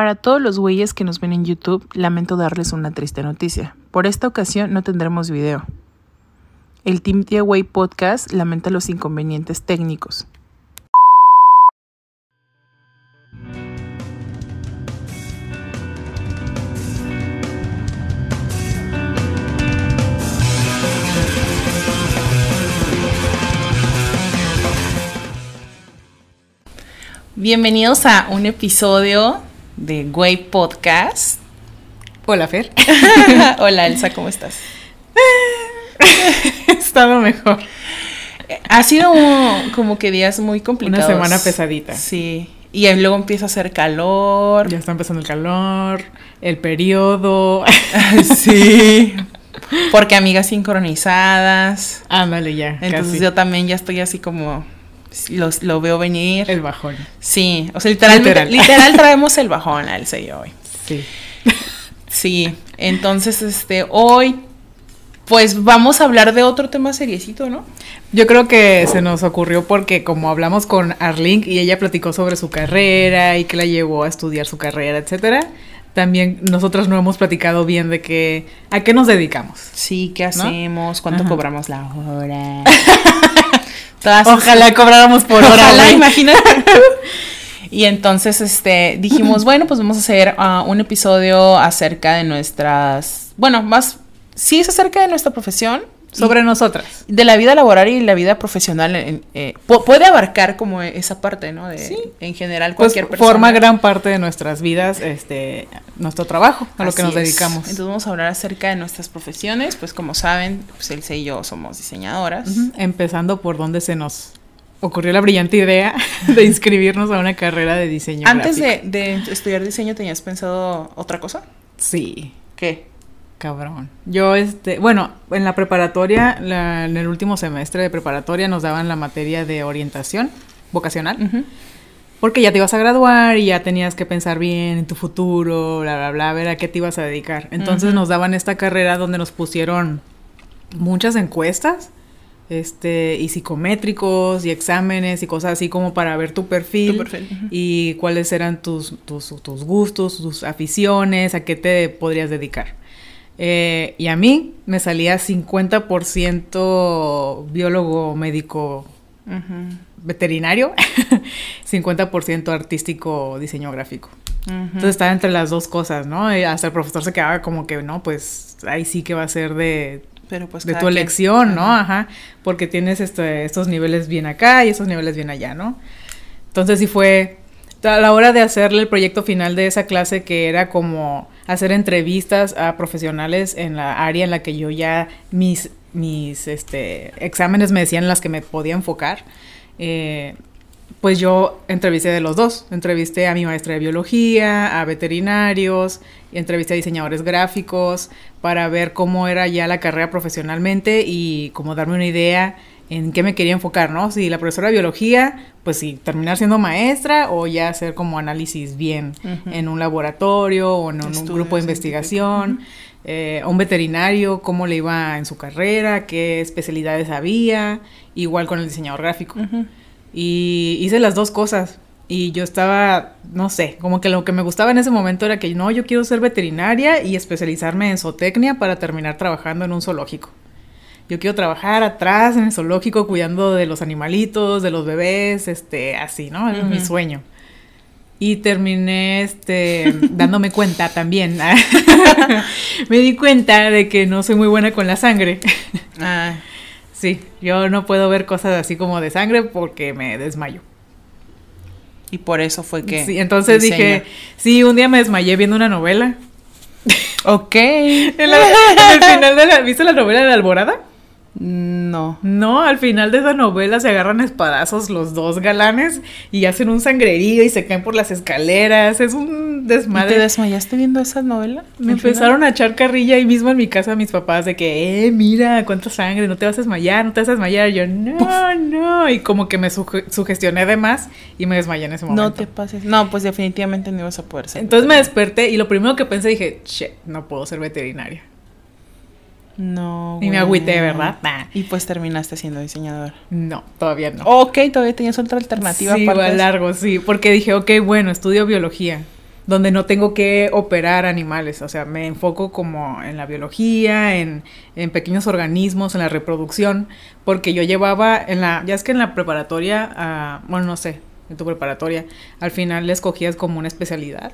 Para todos los güeyes que nos ven en YouTube, lamento darles una triste noticia. Por esta ocasión no tendremos video. El Team Way Podcast lamenta los inconvenientes técnicos. Bienvenidos a un episodio de Way Podcast. Hola, Fer. Hola, Elsa, ¿cómo estás? He estado mejor. Ha sido como que días muy complicados. Una semana pesadita. Sí. Y luego empieza a hacer calor. Ya está empezando el calor, el periodo. sí. Porque amigas sincronizadas. Ándale, ya. Entonces yo también ya estoy así como los, lo veo venir. El bajón. Sí, o sea, literalmente, literal. traemos el bajón al sello hoy. Sí. Sí, entonces, este, hoy, pues vamos a hablar de otro tema seriecito, ¿no? Yo creo que se nos ocurrió porque como hablamos con Arlink y ella platicó sobre su carrera y que la llevó a estudiar su carrera, etcétera, también nosotros no hemos platicado bien de que a qué nos dedicamos. Sí, qué hacemos, cuánto cobramos la hora. Ojalá cobráramos por hora. Ojalá, imagínate. y entonces este dijimos, bueno, pues vamos a hacer ah, un episodio acerca de nuestras, bueno, más sí es acerca de nuestra profesión, sobre nosotras. De la vida laboral y la vida profesional eh, puede abarcar como esa parte, ¿no? De, sí. En general, pues cualquier persona. Forma gran parte de nuestras vidas, este, nuestro trabajo, a lo que nos dedicamos. Entonces vamos a hablar acerca de nuestras profesiones, pues como saben, pues Elsa y yo somos diseñadoras. Empezando por donde se nos ocurrió la brillante idea de inscribirnos a una carrera de diseño. Antes de, de estudiar diseño, ¿tenías pensado otra cosa? Sí. ¿Qué? Cabrón. Yo, este, bueno, en la preparatoria, en el último semestre de preparatoria nos daban la materia de orientación vocacional. Porque ya te ibas a graduar y ya tenías que pensar bien en tu futuro, bla, bla, bla, a ver a qué te ibas a dedicar. Entonces nos daban esta carrera donde nos pusieron muchas encuestas este, y psicométricos y exámenes y cosas así como para ver tu perfil, y cuáles eran tus, tus, tus, gustos, tus aficiones, a qué te podrías dedicar. Eh, y a mí me salía 50% biólogo médico veterinario, 50% artístico diseño gráfico. Entonces estaba entre las dos cosas, ¿no? Y hasta el profesor se quedaba como que, no, pues ahí sí que va a ser de, Pero pues de tu elección, ¿no? Ajá. Porque tienes este, estos niveles bien acá y estos niveles bien allá, ¿no? Entonces sí fue a la hora de hacerle el proyecto final de esa clase que era como hacer entrevistas a profesionales en la área en la que yo ya mis, mis este, exámenes me decían las que me podía enfocar, eh, pues yo entrevisté de los dos. Entrevisté a mi maestra de biología, a veterinarios, entrevisté a diseñadores gráficos para ver cómo era ya la carrera profesionalmente y como darme una idea en qué me quería enfocar, ¿no? Si la profesora de biología, pues si terminar siendo maestra o ya hacer como análisis bien en un laboratorio o en un, grupo de investigación, eh, un veterinario, cómo le iba en su carrera, qué especialidades había, igual con el diseñador gráfico. Y hice las dos cosas. Y yo estaba, no sé, como que lo que me gustaba en ese momento era que no, yo quiero ser veterinaria y especializarme en zootecnia para terminar trabajando en un zoológico yo quiero trabajar atrás en el zoológico cuidando de los animalitos, de los bebés, este, así, ¿no? Es mi sueño. Y terminé este, dándome cuenta también. me di cuenta de que no soy muy buena con la sangre. ah. Sí, yo no puedo ver cosas así como de sangre porque me desmayo. Y por eso fue que. Sí, entonces dije, sí, un día me desmayé viendo una novela. ok. en, el final de la. ¿Viste la novela de la Alborada? No. No, al final de esa novela se agarran espadazos los dos galanes y hacen un sangrerío y se caen por las escaleras. Es un desmadre. ¿Te desmayaste viendo esa novela? Me empezaron a echar carrilla ahí mismo en mi casa mis papás de que, eh, mira, cuánta sangre, no te vas a desmayar, no te vas a desmayar. yo, no, no. Y como que me sugestioné de más y me desmayé en ese momento. No te pases. No, pues definitivamente no ibas a poder ser. Entonces me desperté y lo primero que pensé dije, shit, no puedo ser veterinaria. No. Y me agüité, ¿verdad? Y pues terminaste siendo diseñador. No, todavía no. Ok, todavía tenías otra alternativa sí, para largo, sí. Porque dije, ok, bueno, estudio biología. donde no tengo que operar animales, o sea, me enfoco como en la biología, en, en pequeños organismos, en la reproducción, porque yo llevaba en la, ya es que en la preparatoria, ah, bueno, no sé, en tu preparatoria, al final le escogías como una especialidad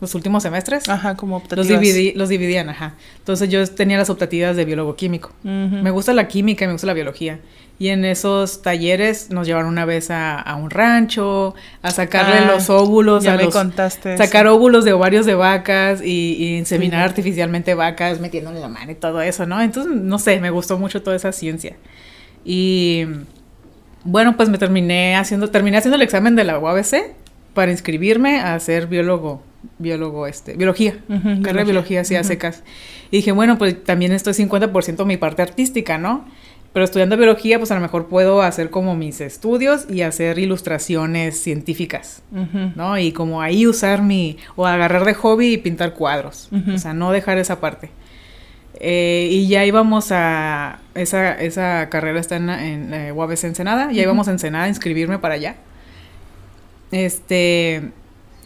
los últimos semestres. Ajá, como Los, dividí, los dividían, ajá. Entonces yo tenía las optativas de biólogo químico. Me gusta la química y me gusta la biología. Y en esos talleres nos llevaron una vez a, un rancho, a sacarle ah, los óvulos. Ya a me contaste. Sacar óvulos de ovarios de vacas y, inseminar artificialmente vacas, metiéndole la mano y todo eso, ¿no? Entonces, no sé, me gustó mucho toda esa ciencia. Y bueno, pues me terminé haciendo, terminé haciendo el examen de la UABC para inscribirme a ser biólogo biólogo, este, biología, carrera de biología, así a secas. Y dije, bueno, pues también esto es 50% mi parte artística, ¿no? Pero estudiando biología, pues a lo mejor puedo hacer como mis estudios y hacer ilustraciones científicas, ¿no? Y como ahí usar mi, o agarrar de hobby y pintar cuadros, o sea, no dejar esa parte. Eh, y ya íbamos a, esa, esa carrera está en, en eh, UABC Ensenada, ya íbamos a Ensenada a inscribirme para allá. Este,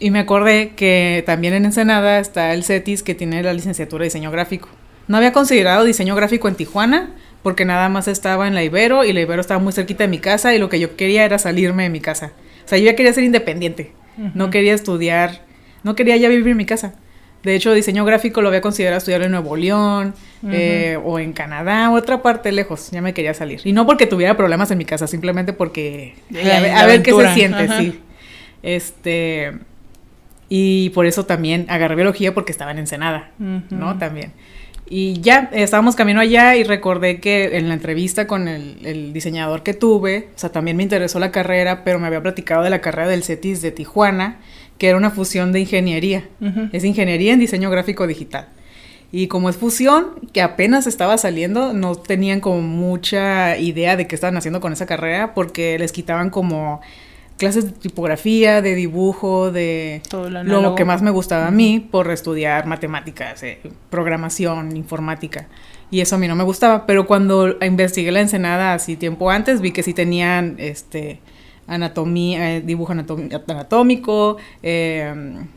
y me acordé que también en Ensenada está el CETIS que tiene la licenciatura de diseño gráfico. No había considerado diseño gráfico en Tijuana porque nada más estaba en la Ibero y la Ibero estaba muy cerquita de mi casa y lo que yo quería era salirme de mi casa. O sea, yo ya quería ser independiente. No quería estudiar, no quería ya vivir en mi casa. De hecho, diseño gráfico lo había considerado estudiar en Nuevo León eh, o en Canadá, otra parte lejos. Ya me quería salir. Y no porque tuviera problemas en mi casa, simplemente porque... a, ver, qué se siente, sí. Este... Y por eso también agarré biología porque estaba en Ensenada, ¿no? También. Y ya estábamos camino allá y recordé que en la entrevista con el, diseñador que tuve, o sea, también me interesó la carrera, pero me había platicado de la carrera del CETIS de Tijuana, que era una fusión de ingeniería. Es ingeniería en diseño gráfico digital. Y como es fusión, que apenas estaba saliendo, no tenían como mucha idea de qué estaban haciendo con esa carrera porque les quitaban como clases de tipografía, de dibujo, de Todo lo, que más me gustaba a mí por estudiar matemáticas, eh, programación, informática. Y eso a mí no me gustaba, pero cuando investigué la Ensenada así tiempo antes, vi que sí tenían este anatomía, eh, dibujo anatómico, em,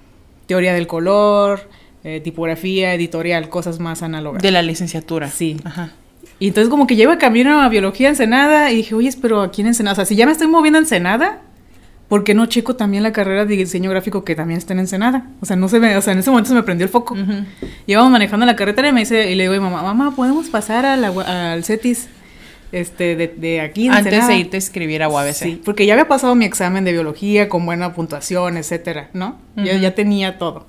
teoría del color, eh, tipografía, editorial, cosas más análogas. De la licenciatura. Sí. Ajá. Y entonces como que lleva camino a biología Ensenada y dije, oye, pero aquí en Ensenada, o sea, si ya me estoy moviendo a Ensenada, ¿por qué no checo también la carrera de diseño gráfico que también está en Ensenada? O sea, no se ve, o sea, en ese momento se me prendió el foco. Llevamos manejando la carretera y me dice, y le digo a mamá, mamá, ¿podemos pasar al CETIS? Este, de, de aquí. Antes de irte a escribir a UABC. Sí, porque ya había pasado mi examen de biología con buena puntuación, etcétera, ¿no? ya, ya tenía todo.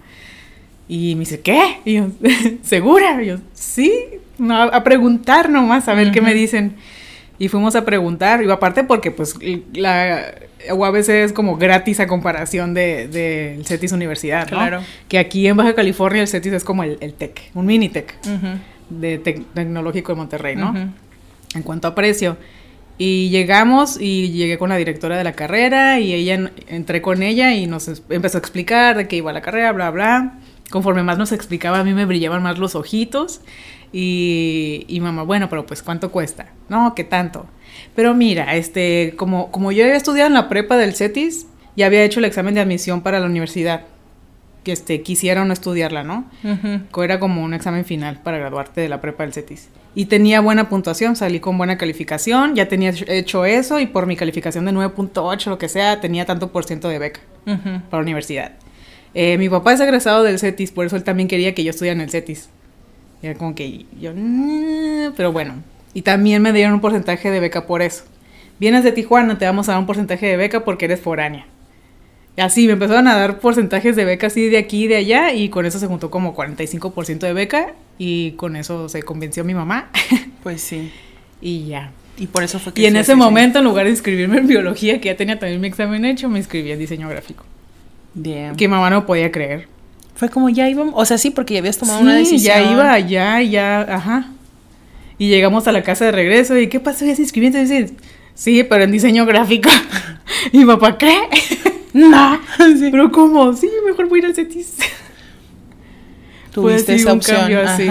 Y me dice, ¿qué? Y yo, ¿segura? Y yo, sí, a preguntar nomás, a ver qué me dicen. Y fuimos a preguntar, y aparte porque pues la UABC es como gratis a comparación del de, CETIS Universidad, ¿no? Claro. Que aquí en Baja California el CETIS es como el, el TEC, un mini TEC de tecnológico de Monterrey, ¿no? En cuanto a precio. Y llegamos y llegué con la directora de la carrera y ella entré con ella y nos empezó a explicar de qué iba la carrera, bla, bla. Conforme más nos explicaba, a mí me brillaban más los ojitos. Y, y mamá, bueno, pero pues ¿cuánto cuesta? No, ¿qué tanto? Pero mira, este, como, como yo había estudiado en la prepa del CETIS, ya había hecho el examen de admisión para la universidad. Que este, quisiera no estudiarla, ¿no? Era como un examen final para graduarte de la prepa del CETIS. Y tenía buena puntuación, salí con buena calificación, ya tenía hecho eso y por mi calificación de 9.8, lo que sea, tenía tanto por ciento de beca para la universidad. Eh, mi papá es egresado del CETIS, por eso él también quería que yo estudiara en el CETIS. Era como que yo, pero bueno. Y también me dieron un porcentaje de beca por eso. Vienes de Tijuana, te vamos a dar un porcentaje de beca porque eres foránea. Y así me empezaron a dar porcentajes de beca así de aquí y de allá y con eso se juntó como 45% de beca y con eso se convenció mi mamá. Pues sí. y ya. Y por eso fue que... Y en ese momento, en lugar de inscribirme en biología, que ya tenía también mi examen hecho, me inscribí en diseño gráfico. Bien. Que mamá no podía creer. Fue como ya íbamos, o sea, sí, porque ya habías tomado una decisión. ya iba, ya, ya, ajá. Y llegamos a la casa de regreso y ¿qué pasó? ¿Ya se inscribiste? Y sí, pero en diseño gráfico. y mi papá, ¿qué? no. Pero ¿cómo? Sí, mejor voy a ir al CETIS. Tuviste esa opción. así.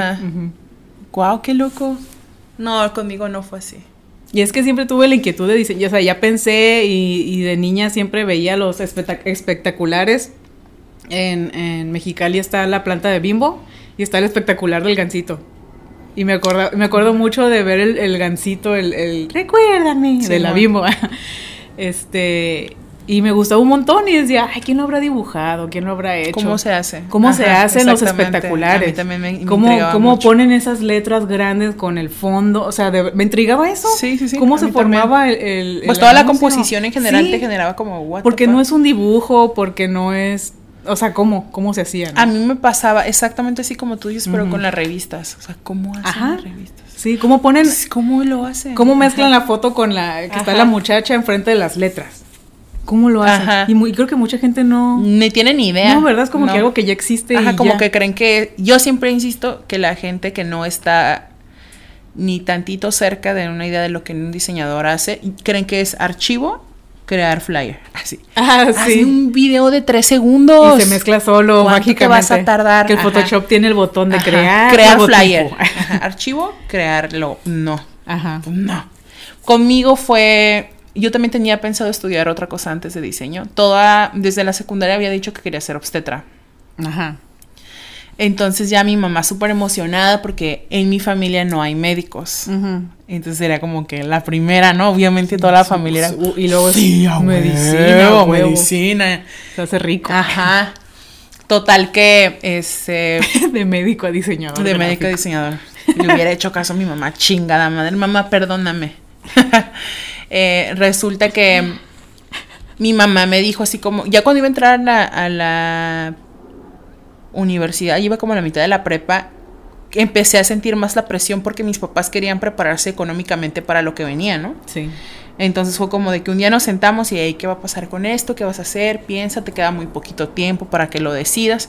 Guau, qué loco. No, conmigo no fue así. Y es que siempre tuve la inquietud de diseño, o sea, ya pensé y, y de niña siempre veía los espectaculares en, en Mexicali está la planta de Bimbo y está el espectacular del gancito. Y me acuerdo, me acuerdo mucho de ver el, el gancito, el, el recuérdame, Sí, de la. Bimbo. este, y me gustaba un montón y decía, ay, ¿quién lo habrá dibujado? ¿Quién lo habrá hecho? ¿Cómo se hace? ¿Cómo se hacen los espectaculares? A mí también me, me ¿Cómo, cómo mucho. ponen esas letras grandes con el fondo? O sea, de- me intrigaba eso. Sí, sí, sí, ¿Cómo se formaba el, el- Pues el toda la composición en general Sí, te generaba como what Porque no es un dibujo, porque no es... O sea, ¿cómo? ¿Cómo se hacía? no? A mí me pasaba exactamente así como tú dices, pero con las revistas. O sea, ¿cómo hacen Ajá. las revistas? Sí, ¿cómo ponen... Pues, ¿Cómo lo hacen? ¿Cómo mezclan la foto con la... que está la muchacha enfrente de las letras? ¿Cómo lo hacen? Ajá. Y muy- creo que mucha gente no... Ni tienen ni idea. No, ¿verdad? Es como No. que algo que ya existe Ajá, y como ya. que creen que. Yo siempre insisto que la gente que no está ni tantito cerca de una idea de lo que un diseñador hace, creen que es archivo, crear flyer. Así. Ah, sí. un video de tres segundos. Y se mezcla solo ¿Cuánto te mágicamente. vas a tardar? Que el Ajá. Photoshop tiene el botón de Ajá, crear. Crear flyer. Ajá, Archivo, crearlo. No. Ajá. No. Conmigo fue. Yo también tenía pensado estudiar otra cosa antes de diseño. Toda. Desde la secundaria había dicho que quería ser obstetra. Ajá. Entonces ya mi mamá súper emocionada porque en mi familia no hay médicos. Entonces era como que la primera, ¿no? Obviamente toda la familia era... Uh, y luego Sí, a medicina, huevo, a medicina. Se hace rico. Ajá. Total que, este... de médico a diseñador. de médico gráfico. diseñador. Le hubiera hecho caso a mi mamá, chingada madre. Mamá, perdóname. Eh, resulta que mi mamá me dijo así como, ya cuando iba a entrar a la, a la universidad, iba como a la mitad de la prepa, empecé a sentir más la presión porque mis papás querían prepararse económicamente para lo que venía, ¿no? Sí. Entonces fue como de que un día nos sentamos y, "Ey, ¿qué va a pasar con esto? ¿Qué vas a hacer? Piensa, te queda muy poquito tiempo para que lo decidas.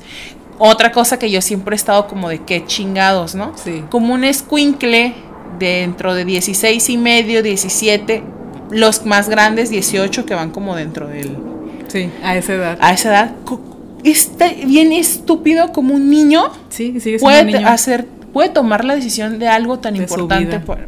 Otra cosa que yo siempre he estado como de qué chingados, ¿no? Sí. Como un escuincle dentro de 16 y medio, 17, los más grandes 18 que van como dentro del... Sí, a esa edad. A esa edad, co- está bien estúpido como un niño sí, sigue puede niño. hacer, puede tomar la decisión de algo tan De importante, por-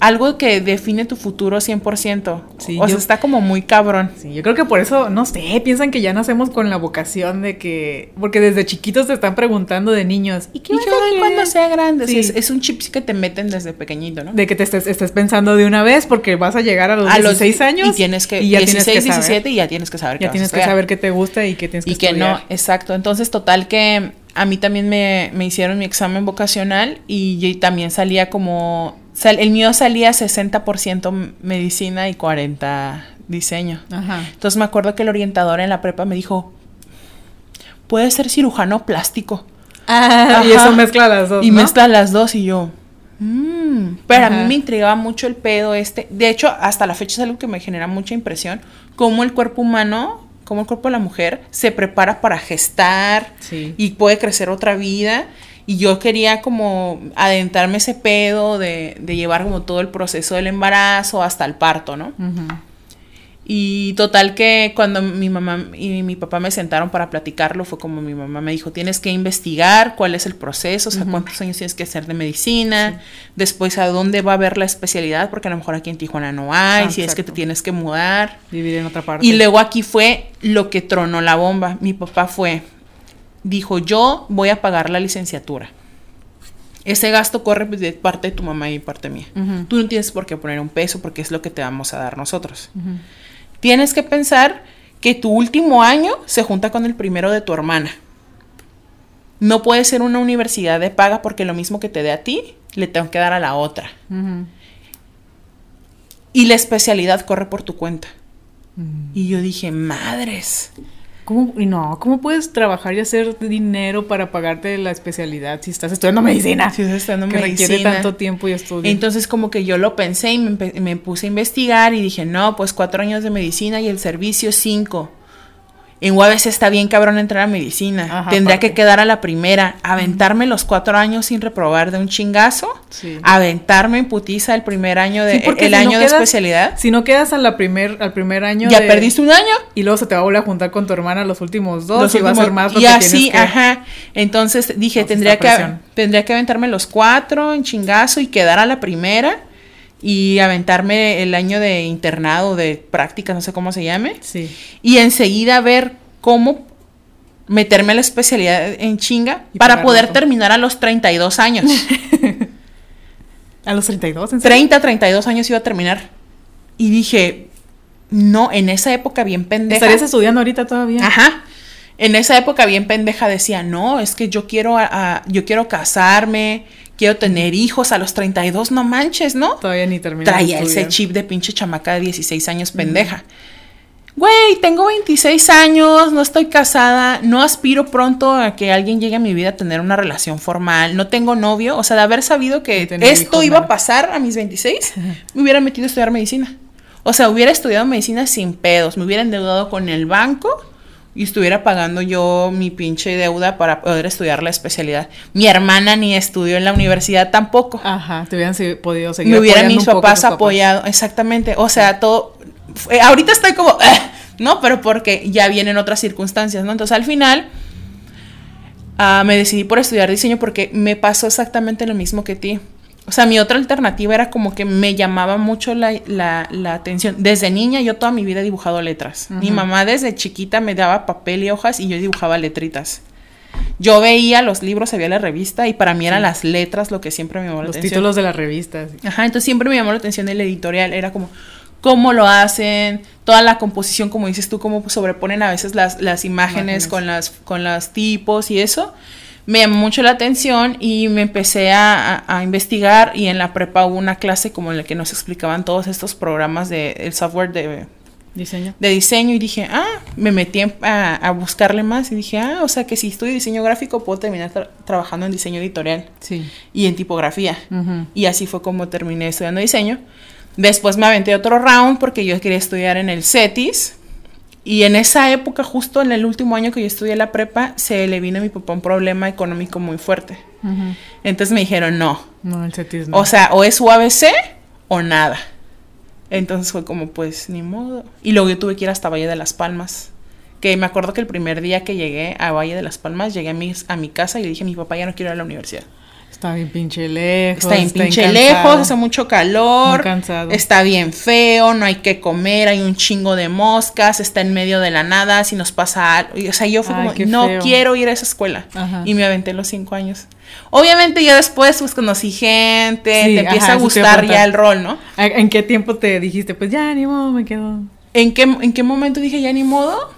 algo que define tu futuro 100%. Sí, o sea, yo- está como muy cabrón. Sí, yo creo que por eso, no sé, piensan que ya nacemos con la vocación de que... Porque desde chiquitos te están preguntando de niños, ¿y qué vas a cuando sea grande. Sí. es, es un chip que te meten desde pequeñito, ¿no? De que te estés, estés pensando de una vez porque vas a llegar a los A los 16 años Y tienes que, y ya 16, tienes que saber. 17 y ya tienes que saber qué Ya vas a tienes que estudiar. saber qué te gusta y qué tienes que y que no, estudiar. exacto. Entonces, total que a mí también me, me hicieron mi examen vocacional y yo también salía como, sal- el mío salía 60% medicina y 40 diseño. Ajá. Entonces me acuerdo que el orientador en la prepa me dijo, puede ser cirujano plástico. Ah, y eso mezcla las dos. y ¿no? mezcla las dos y yo. "Mm". Pero a mí me intrigaba mucho el pedo este. De hecho, hasta la fecha es algo que me genera mucha impresión. Cómo el cuerpo humano, cómo el cuerpo de la mujer se prepara para gestar Sí. y puede crecer otra vida. Y yo quería como adentrarme ese pedo de, de llevar como todo el proceso del embarazo hasta el parto, ¿no? Y total que cuando mi mamá y mi papá me sentaron para platicarlo, fue como mi mamá me dijo, tienes que investigar cuál es el proceso, o sea, cuántos años tienes que hacer de medicina, después a dónde va a haber la especialidad, porque a lo mejor aquí en Tijuana no hay, Ah, si es que te tienes que mudar. Vivir en otra parte. Y luego aquí fue lo que tronó la bomba. Mi papá fue, dijo, yo voy a pagar la licenciatura. Ese gasto corre de parte de tu mamá y parte mía. Tú no tienes por qué poner un peso porque es lo que te vamos a dar nosotros tienes que pensar que tu último año se junta con el primero de tu hermana. No puede ser una universidad de paga porque lo mismo que te dé a ti, le tengo que dar a la otra. Y la especialidad corre por tu cuenta. Y yo dije, madres. ¿Cómo, y no, ¿cómo puedes trabajar y hacer dinero para pagarte la especialidad si estás estudiando medicina? Si estás estudiando que requiere medicina. tanto tiempo y estudio. Entonces como que yo lo pensé y me, me puse a investigar y dije, no, pues cuatro años de medicina y el servicio cinco. En UABC está bien cabrón entrar a medicina. Ajá, Tendría aparte. que quedar a la primera. Aventarme los cuatro años sin reprobar de un chingazo. Sí. Aventarme en putiza el primer año de Sí, el si no año de especialidad. Si no quedas a la primer, al primer año Ya de- perdiste un año. y luego se te va a volver a juntar con tu hermana los últimos dos Los y va a ser más lo y que así, que... ajá. Entonces dije, tendría que, presión. tendría que aventarme los cuatro en chingazo y quedar a la primera y aventarme el año de internado, de práctica, no sé cómo se llame. Sí. Y enseguida ver cómo meterme a la especialidad en chinga para poder terminar a los 32 años. ¿A los 32? ¿en 30, 32 años iba a terminar. Y dije, no, en esa época bien pendeja. ¿Estarías estudiando ahorita todavía? Ajá. En esa época bien pendeja decía, no, es que yo quiero, yo quiero casarme, quiero tener hijos a los 32, no manches, ¿no? Todavía ni terminé. Traía ese chip de pinche chamaca de 16 años pendeja. Güey, tengo 26 años, no estoy casada, no aspiro pronto a que alguien llegue a mi vida a tener una relación formal, no tengo novio, o sea, de haber sabido que esto iba a pasar a mis 26, me hubiera metido a estudiar medicina. O sea, hubiera estudiado medicina sin pedos, me hubiera endeudado con el banco y estuviera pagando yo mi pinche deuda para poder estudiar la especialidad. Mi hermana ni estudió en la universidad tampoco. Ajá, te hubieran podido seguir. Me hubieran mis papás apoyado, exactamente. O sea, todo eh, ahorita estoy como, eh", ¿no? Pero porque ya vienen otras circunstancias, ¿no? Entonces al final ah, me decidí por estudiar diseño porque me pasó exactamente lo mismo que ti. O sea, mi otra alternativa era como que me llamaba mucho la, atención. Desde niña yo toda mi vida he dibujado letras. Mi mamá desde chiquita me daba papel y hojas y yo dibujaba letritas. Yo veía los libros, había la revista y para mí eran las letras lo que siempre me llamó la atención. Los títulos de las revistas. Ajá, entonces siempre me llamó la atención el editorial. Era como, cómo lo hacen, toda la composición, como dices tú, cómo sobreponen a veces las, imágenes, Con, las, con los tipos y eso. Me llamó mucho la atención y me empecé a, investigar y en la prepa hubo una clase como en la que nos explicaban todos estos programas de el software de diseño. De diseño y dije, ah, me metí a, buscarle más y dije, ah, o sea que si estudio diseño gráfico puedo terminar trabajando en diseño editorial sí. y en tipografía. Y así fue como terminé estudiando diseño. Después me aventé otro round porque yo quería estudiar en el CETIS. Y en esa época, justo en el último año que yo estudié la prepa, se le vino a mi papá un problema económico muy fuerte. Entonces me dijeron, no. No, el CETIS no. O sea, o es UABC o nada. Entonces fue como, pues, ni modo. Y luego yo tuve que ir hasta Valle de las Palmas. Que me acuerdo que el primer día que llegué a Valle de las Palmas, llegué a mi, a mi casa y le dije a mi papá, ya no quiero ir a la universidad. Está bien pinche lejos. Está bien pinche lejos, hace mucho calor. cansado. Está bien feo, no hay que comer, hay un chingo de moscas, está en medio de la nada, si nos pasa algo. O sea, yo fui como, no quiero ir a esa escuela. Y me aventé los cinco años. Obviamente ya después pues conocí gente, te empieza a gustar ya el rol, ¿no? ¿En qué tiempo te dijiste, pues ya ni modo, me quedo? ¿En qué, en qué momento dije ya ni modo?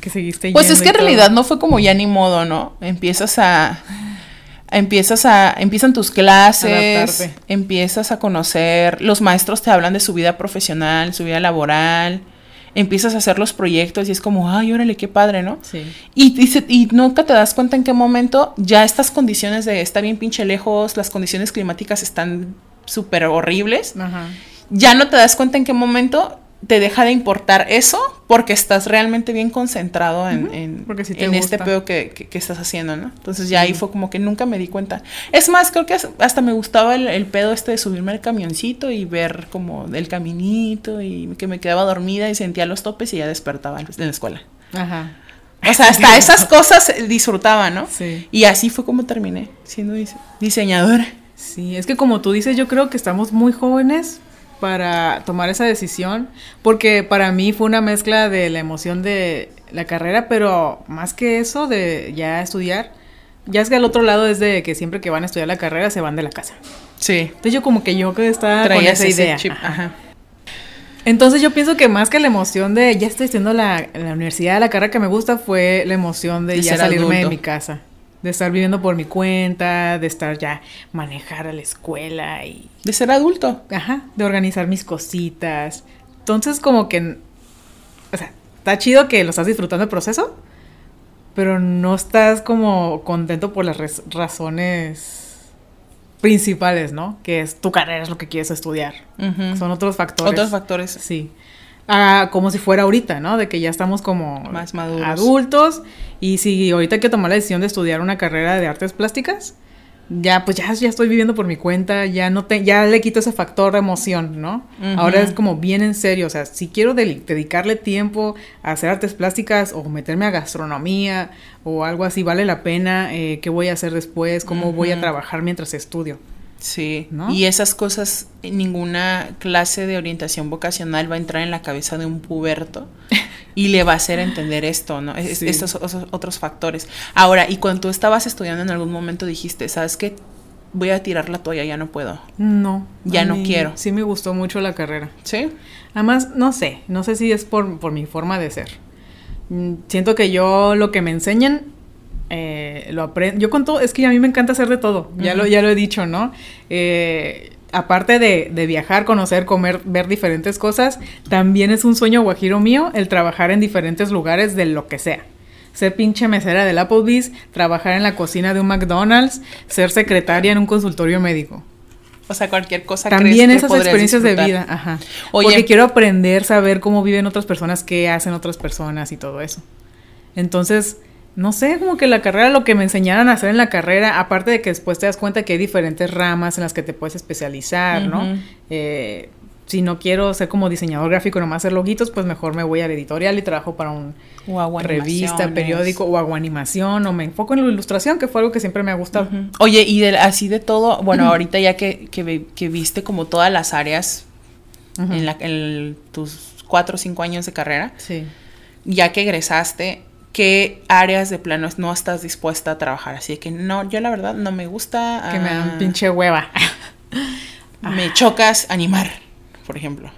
Que seguiste Pues es que en realidad no fue como ya ni modo, ¿no? Empiezas a empiezas a empiezan tus clases, empiezas a conocer, los maestros te hablan de su vida profesional, su vida laboral, empiezas a hacer los proyectos y es como, ay, órale, qué padre, ¿no? Sí. Y, y, y, nunca te das cuenta en qué momento ya estas condiciones de está bien pinche lejos, las condiciones climáticas están súper horribles. Ajá. Ya no te das cuenta en qué momento te deja de importar eso porque estás realmente bien concentrado en, en, este pedo que, estás haciendo, ¿no? Entonces ya ahí fue como que nunca me di cuenta. Es más, creo que hasta me gustaba el, pedo este de subirme al camioncito y ver como el caminito y que me quedaba dormida y sentía los topes y ya despertaba en la escuela. Ajá. O sea, hasta esas cosas disfrutaba, ¿no? Sí. Y así fue como terminé siendo diseñadora. Sí, es que como tú dices, yo creo que estamos muy jóvenes para tomar esa decisión, porque para mí fue una mezcla de la emoción de la carrera, pero más que eso de ya estudiar, ya es que al otro lado es de que siempre que van a estudiar la carrera se van de la casa. Sí. Entonces yo como que yo que estaba con esa idea. Entonces yo pienso que más que la emoción de ya estoy estudiando la, la universidad, la carrera que me gusta fue la emoción de, ya salirme de mi casa de estar viviendo por mi cuenta, de estar ya manejar a la escuela y... De ser adulto. Ajá, de organizar mis cositas. Entonces como que, o sea, está chido que lo estás disfrutando el proceso, pero no estás como contento por las razones principales, ¿no? Que es tu carrera, es lo que quieres estudiar. Son otros factores. Otros factores. Sí como si fuera ahorita, ¿no? De que ya estamos como más maduros. adultos y si ahorita hay que tomar la decisión de estudiar una carrera de artes plásticas, ya pues ya, ya estoy viviendo por mi cuenta, ya no te, ya le quito ese factor de emoción, ¿no? Ahora es como bien en serio, o sea, si quiero dedicarle tiempo a hacer artes plásticas o meterme a gastronomía o algo así, vale la pena, eh, ¿qué voy a hacer después? ¿Cómo voy a trabajar mientras estudio? Sí, y esas cosas, ninguna clase de orientación vocacional va a entrar en la cabeza de un puberto Y le va a hacer entender esto, ¿no? Estos, otros factores. Ahora, y cuando tú estabas estudiando en algún momento dijiste, ¿sabes qué? Voy a tirar la toalla, ya no puedo. No. Ya no quiero. Sí me gustó mucho la carrera. Sí. Además, no sé, no sé si es por, por mi forma de ser. Mm, siento que yo lo que me enseñan eh, lo aprendo. Yo con todo, es que a mí me encanta hacer de todo, ya, lo, ya lo he dicho, ¿no? Eh, aparte de, de, viajar, conocer, comer, ver diferentes cosas, también es un sueño guajiro mío el trabajar en diferentes lugares de lo que sea. Ser pinche mesera del Applebee's, trabajar en la cocina de un McDonald's, ser secretaria en un consultorio médico. O sea, cualquier cosa. También esas experiencias de vida, ajá. Oye, Porque quiero aprender, saber cómo viven otras personas, qué hacen otras personas y todo eso. Entonces, no sé, como que la carrera, lo que me enseñaron a hacer en la carrera, aparte de que después te das cuenta que hay diferentes ramas en las que te puedes especializar, ¿no? Eh, si no quiero ser como diseñador gráfico, nomás hacer loguitos, pues mejor me voy al editorial y trabajo para un revista, periódico o hago animación o me enfoco en la ilustración, que fue algo que siempre me ha gustado. Oye, y de, así de todo, bueno, ahorita ya que, que, viste como todas las áreas en, la, en tus cuatro o cinco años de carrera, sí. ya que egresaste, qué áreas de plano no estás dispuesta a trabajar. Así que no, yo la verdad no me gusta. Que me dan ah, pinche hueva. me chocas animar, por ejemplo.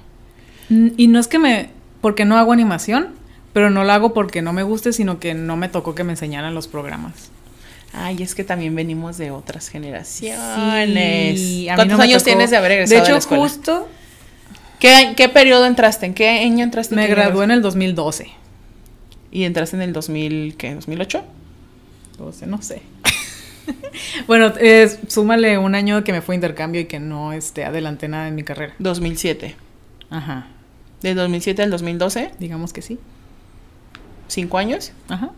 Y no es que me. porque no hago animación, pero no lo hago porque no me guste, sino que no me tocó que me enseñaran los programas. Ay, es que también venimos de otras generaciones. Sí, ¿Cuántos años tienes de haber egresado de hecho, justo. ¿Qué, ¿Qué periodo entraste? ¿En qué año entraste? Me gradué en el 2012. ¿Y entraste en el 2000, qué? ¿2008? 12, no sé. bueno, eh, súmale un año que me fue intercambio y que no este, adelanté nada en mi carrera. 2007. Ajá. ¿De 2007 al 2012? Digamos que sí. ¿Cinco años? Ajá.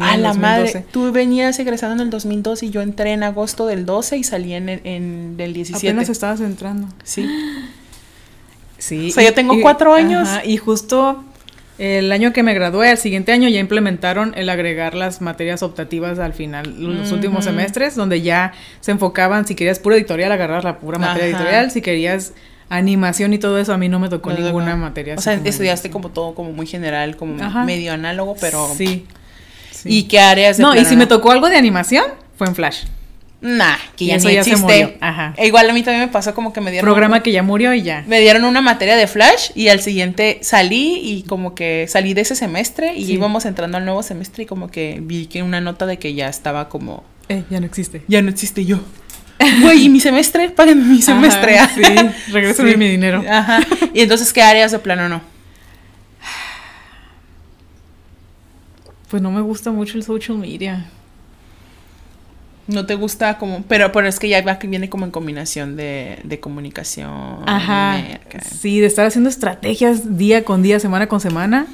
A la madre. Tú venías egresando en el 2012 y yo entré en agosto del 12 y salí en, en del 17. Apenas estabas entrando. Sí. Sí. O sea, yo tengo cuatro años. Ajá, y justo el año que me gradué, al siguiente año ya implementaron el agregar las materias optativas al final, los últimos semestres, donde ya se enfocaban, si querías pura editorial, agarrar la pura materia editorial, si querías animación y todo eso, a mí no me tocó ninguna materia. O sea, estudiaste como todo, como muy general, como medio análogo, pero... Sí. ¿Y qué áreas de No, y si me tocó algo de animación, fue en Flash. Nah, que ya eso ya se murió. Ajá. E igual a mí también me pasó como que me dieron. Programa que ya murió y ya. Me dieron una materia de Flash y al siguiente salí y como que salí de ese semestre y íbamos entrando al nuevo semestre y como que vi que una nota de que ya estaba como. Eh, ya no existe. Ya no existe yo. Güey, ¿y mi semestre? Páguenme mi semestre. sí, regrésenme mi dinero. Ajá. Y entonces, ¿qué áreas de plano no? Pues no me gusta mucho el social media. No te gusta como, pero, pero es que ya viene como en combinación de, de comunicación. Ajá. Sí, de estar haciendo estrategias día con día, semana con semana,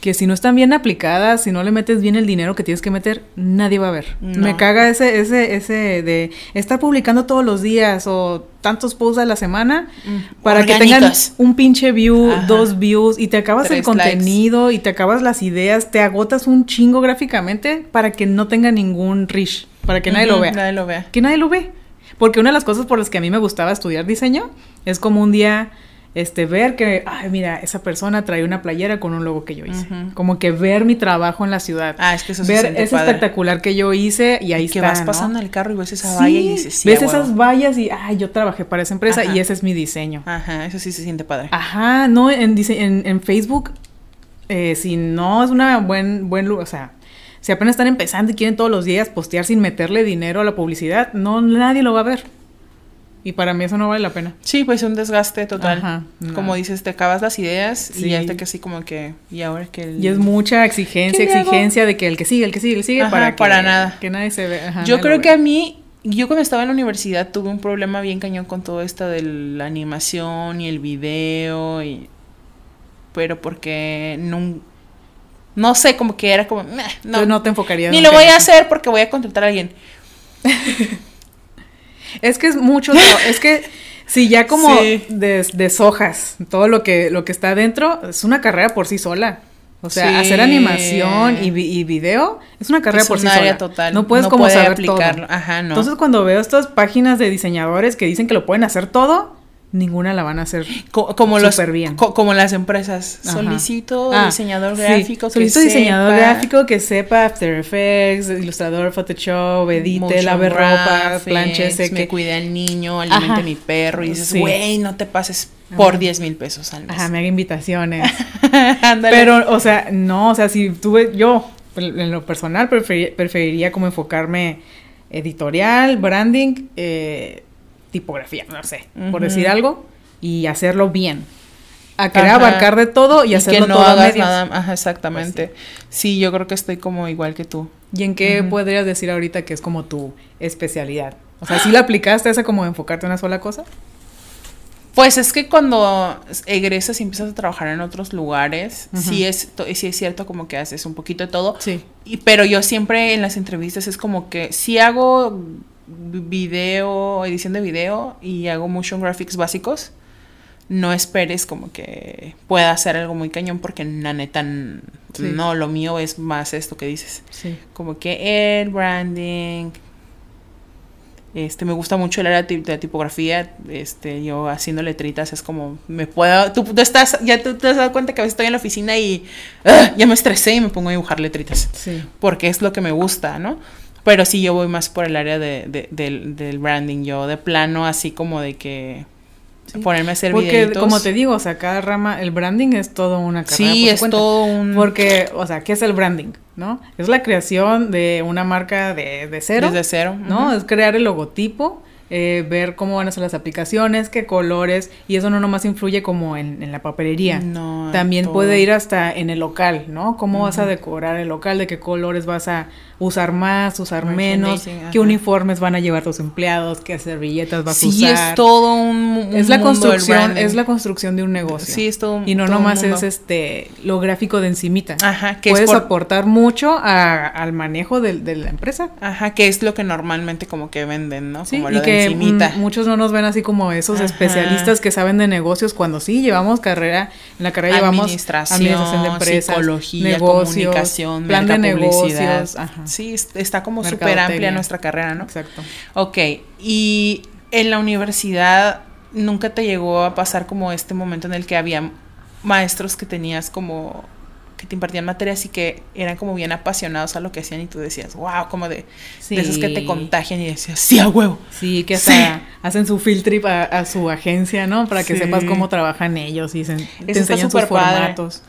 que si no están bien aplicadas, si no le metes bien el dinero que tienes que meter, nadie va a ver. Me caga ese, ese, ese de estar publicando todos los días o tantos posts a la semana mm, para que tengan un pinche view, dos views y te acabas el contenido y te acabas las ideas, te agotas un chingo gráficamente para que no tenga ningún reach para que nadie lo vea. Nadie lo vea. Que nadie lo ve. Porque una de las cosas por las que a mí me gustaba estudiar diseño es como un día este ver que, ay, mira, esa persona trae una playera con un logo que yo hice. Como que ver mi trabajo en la ciudad. Ah, es que eso ver ese espectacular que yo hice y ahí y que vas pasando el carro y ves esa valla y dices, sí, ves esas vallas y, ay, yo trabajé para esa empresa y ese es mi diseño. Ajá, eso sí se siente padre. Ajá, no, en, en, en Facebook, eh, si no es una buen, buen lugar, o sea, si apenas están empezando y quieren todos los días postear sin meterle dinero a la publicidad, no nadie lo va a ver. Y para mí eso no vale la pena. Sí, pues un desgaste total. Ajá, Como dices, te acabas las ideas y ya está que así como que, y ahora que el... Y es mucha exigencia, exigencia de que el que sigue, el que sigue, el que sigue, para que, para nada. Que nadie se ve. Yo creo que a mí, yo cuando estaba en la universidad tuve un problema bien cañón con todo esto de la animación y el video y... Pero porque no, no sé, como que era como, no, no te enfocarías. Ni lo voy a hacer porque voy a contratar a alguien. es que es mucho, es que si ya como deshojas todo lo que, lo que está adentro, es una carrera por sí sola. O sea, hacer animación y, y, video es una carrera por sí sola. Total. No puedes como saber aplicarlo. Ajá, no. Entonces, cuando veo estas páginas de diseñadores que dicen que lo pueden hacer todo, ninguna la van a hacer Co- como los bien. co- como las empresas Ajá. solicito Ah, diseñador sí. gráfico que Solicito diseñador sepa gráfico que sepa After Effects, ilustrador, Photoshop, edite, motion lave ropa, graphics, planche, me seque. cuide al niño alimente Ajá. a mi perro y dices Sí. güey no te pases por Ajá. 10 mil pesos al mes Ajá, me haga invitaciones. Pero, o sea, no, o sea, si tuve, yo, en lo personal, preferi- preferiría como enfocarme editorial, branding, eh, tipografía, no sé, por decir algo, y hacerlo bien. A querer Ajá. abarcar de todo y, y hacerlo que no todo a hagas medias. nada ajá exactamente sí. yo creo que estoy como igual que tú ¿Y en qué podrías decir ahorita que es como tu especialidad? O sea, ¿sí la aplicaste esa como enfocarte en una sola cosa? Pues es que cuando egresas y empiezas a trabajar en otros lugares, sí, es, sí es cierto como que haces un poquito de todo. Sí. Y, pero yo siempre en las entrevistas es como que si hago video, edición de video y hago motion graphics básicos, no esperes como que pueda hacer algo muy cañón porque la neta n- Sí. no, lo mío es más esto que dices. Sí. Como que el branding. Este, me gusta mucho el área de de tipografía. Este, yo haciendo letritas es como, me puedo, tú, tú estás, ya tú te has dado cuenta que a veces estoy en la oficina y ¡ah! ya me estresé y me pongo a dibujar letritas. Sí. Porque es lo que me gusta, ¿no? Pero sí, yo voy más por el área de, de- del, del branding. Yo de plano, así como de que Sí. ponerme a hacer Porque, videitos. como te digo, o sea, cada rama, el branding es todo una carrera. Sí, es cuenta. todo un... Porque, o sea, ¿qué es el branding? ¿No? Es la creación de una marca de, de cero. Desde cero. ¿no? Es crear el logotipo, eh, ver cómo van a ser las aplicaciones, qué colores, y eso no nomás influye como en, en la papelería. No, También todo. puede ir hasta en el local, ¿no? Cómo vas a decorar el local, de qué colores vas a usar más, usar menos, qué ajá. uniformes van a llevar tus empleados, qué servilletas vas a Sí, usar. es todo un, un es la mundo construcción, es la construcción de un negocio. Sí, es todo un Y no todo nomás es este lo gráfico de encimita. Ajá, que es Puedes por- aportar mucho a- al manejo de, la empresa. Ajá, que es lo que normalmente como que venden, ¿no? Sí, como y lo de que muchos no nos ven así como esos Ajá. especialistas que saben de negocios cuando sí llevamos carrera, en la carrera llevamos Administración, administración de empresas, psicología, negocios, comunicación, plan de negocios, ajá. Sí, es- está como súper amplia nuestra carrera, ¿no? Exacto. Ok, y en la universidad nunca te llegó a pasar como este momento en el que había maestros que tenías como que te impartían materias y que eran como bien apasionados a lo que hacían y tú decías, wow, como de, de esos que te Sí. contagian y decías, sí, a huevo. Sí, que Sí. hasta hacen su field trip a, a su agencia, ¿no? Para que Sí. sepas cómo trabajan ellos y se, te enseñan sus padre. formatos.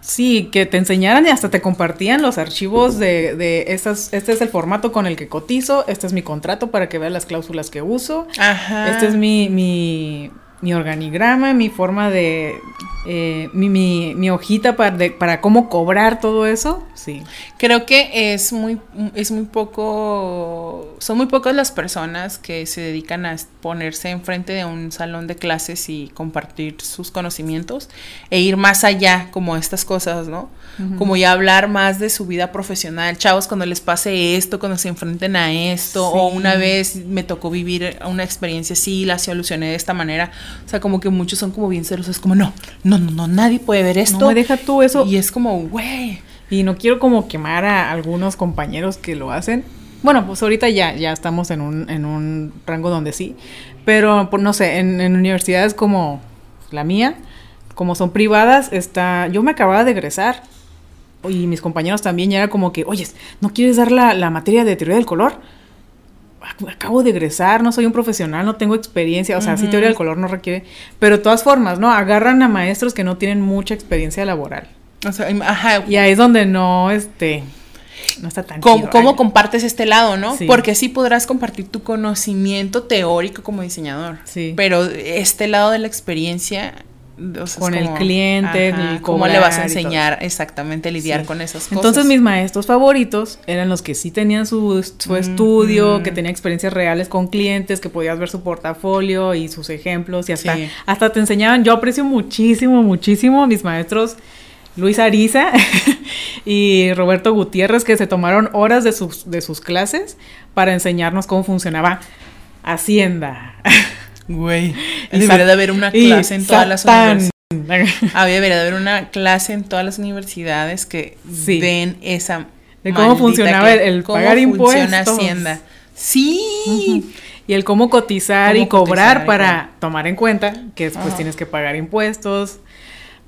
Sí, que te enseñaran y hasta te compartían los archivos de, de estas, este es el formato con el que cotizo, este es mi contrato para que veas las cláusulas que uso, Ajá. este es mi, mi, mi organigrama, mi forma de, eh, mi, mi, mi hojita para, de- para cómo cobrar todo eso. Sí. Creo que es muy, es muy poco, son muy pocas las personas que se dedican a ponerse enfrente de un salón de clases y compartir sus conocimientos e ir más allá como estas cosas, ¿no? Como ya hablar más de su vida profesional, chavos, cuando les pase esto, cuando se enfrenten a esto, o una vez me tocó vivir una experiencia así, la solucioné de esta manera, o sea, como que muchos son como bien celosos, como no, no, no, no, nadie puede ver esto. No me deja tú eso. Y es como, güey. Y no quiero como quemar a algunos compañeros que lo hacen. Bueno, pues ahorita ya, ya estamos en un, en un rango donde sí. Pero, pues, no sé, en, en universidades como la mía, como son privadas, está. Yo me acababa de egresar. Y mis compañeros también, ya era como que, oye, ¿no quieres dar la, la materia de teoría del color? Ac- Acabo de egresar, no soy un profesional, no tengo experiencia, o sea, sí Ujú. teoría del color no requiere, pero de todas formas, ¿no? Agarran a maestros que no tienen mucha experiencia laboral. O sea, ajá, Y ahí es donde no, este, no está tan ¿Cómo, chido, cómo compartes este lado, no? Sí. Porque sí podrás compartir tu conocimiento teórico como diseñador. Sí. Pero este lado de la experiencia. Con el cliente, el ¿Cómo le vas a enseñar exactamente a lidiar Sí. con esas cosas? Entonces mis maestros favoritos eran los que sí tenían su, su estudio, Ujú. que tenían experiencias reales con clientes, que podías ver su portafolio y sus ejemplos y hasta, Sí. hasta te enseñaban. Yo aprecio muchísimo, muchísimo a mis maestros Luis Ariza y Roberto Gutiérrez que se tomaron horas de sus, de sus clases para enseñarnos cómo funcionaba Hacienda. Güey. Debería de haber una clase en todas las universidades. Había, debería de haber una clase en todas las universidades que Sí. den esa. De cómo funcionaba que- el- cómo pagar funciona impuestos. Hacienda. Sí. y el cómo cotizar Cómo y cobrar cotizar para tomar en cuenta que después Ajá. tienes que pagar impuestos,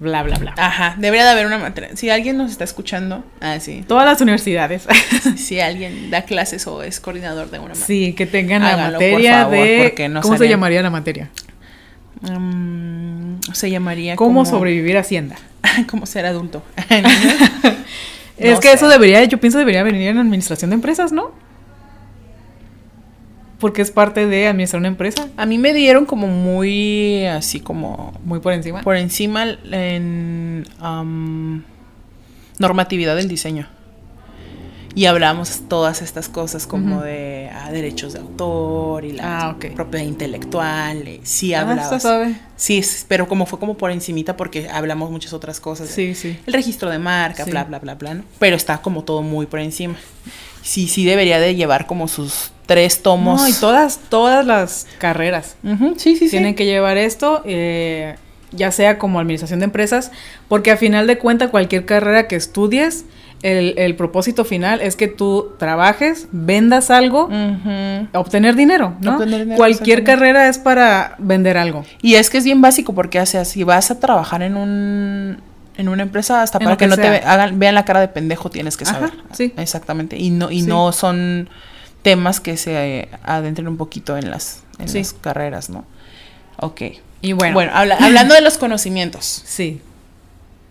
bla, bla, bla. Ajá, debería de haber una materia. Si alguien nos está escuchando, ah, sí. Todas las universidades. Si alguien da clases o es coordinador de una materia. sí, que tengan la Háganlo, por materia favor, de... porque no ¿Cómo se llamaría la materia? Mm, se llamaría ¿Cómo como- sobrevivir a Hacienda? ¿Cómo ser adulto? es que sé. eso debería, yo pienso debería venir en administración de empresas, ¿no? Porque es parte de administrar una empresa, A mí me dieron como muy así como muy por encima. por encima en normatividad del diseño. Y hablamos todas estas cosas como de ah, derechos de autor y la Ah, propiedad intelectual. eh, Sí Ah, hablabas. suave. Sí, pero como fue como por encimita porque hablamos muchas otras cosas. Sí, sí. El registro de marca, Sí. bla, bla, bla, bla. ¿no? Pero está como todo muy por encima. Sí, sí debería de llevar como sus tres tomos. No, y todas, todas las carreras sí, sí, sí. tienen que llevar esto, eh, ya sea como administración de empresas, porque a final de cuentas cualquier carrera que estudies, el, el propósito final es que tú trabajes, vendas algo, obtener dinero, ¿no? Obtener dinero, cualquier carrera es para vender algo. Y es que es bien básico porque, o sea, si vas a trabajar en un en una empresa hasta En para que, que no te hagan vean la cara de pendejo tienes que Ajá, saber. sí. Exactamente. Y no y Sí. no son temas que se eh, adentren un poquito en las en Sí. las carreras, ¿no? Ok. Y bueno, Bueno, habla- hablando de los conocimientos. sí.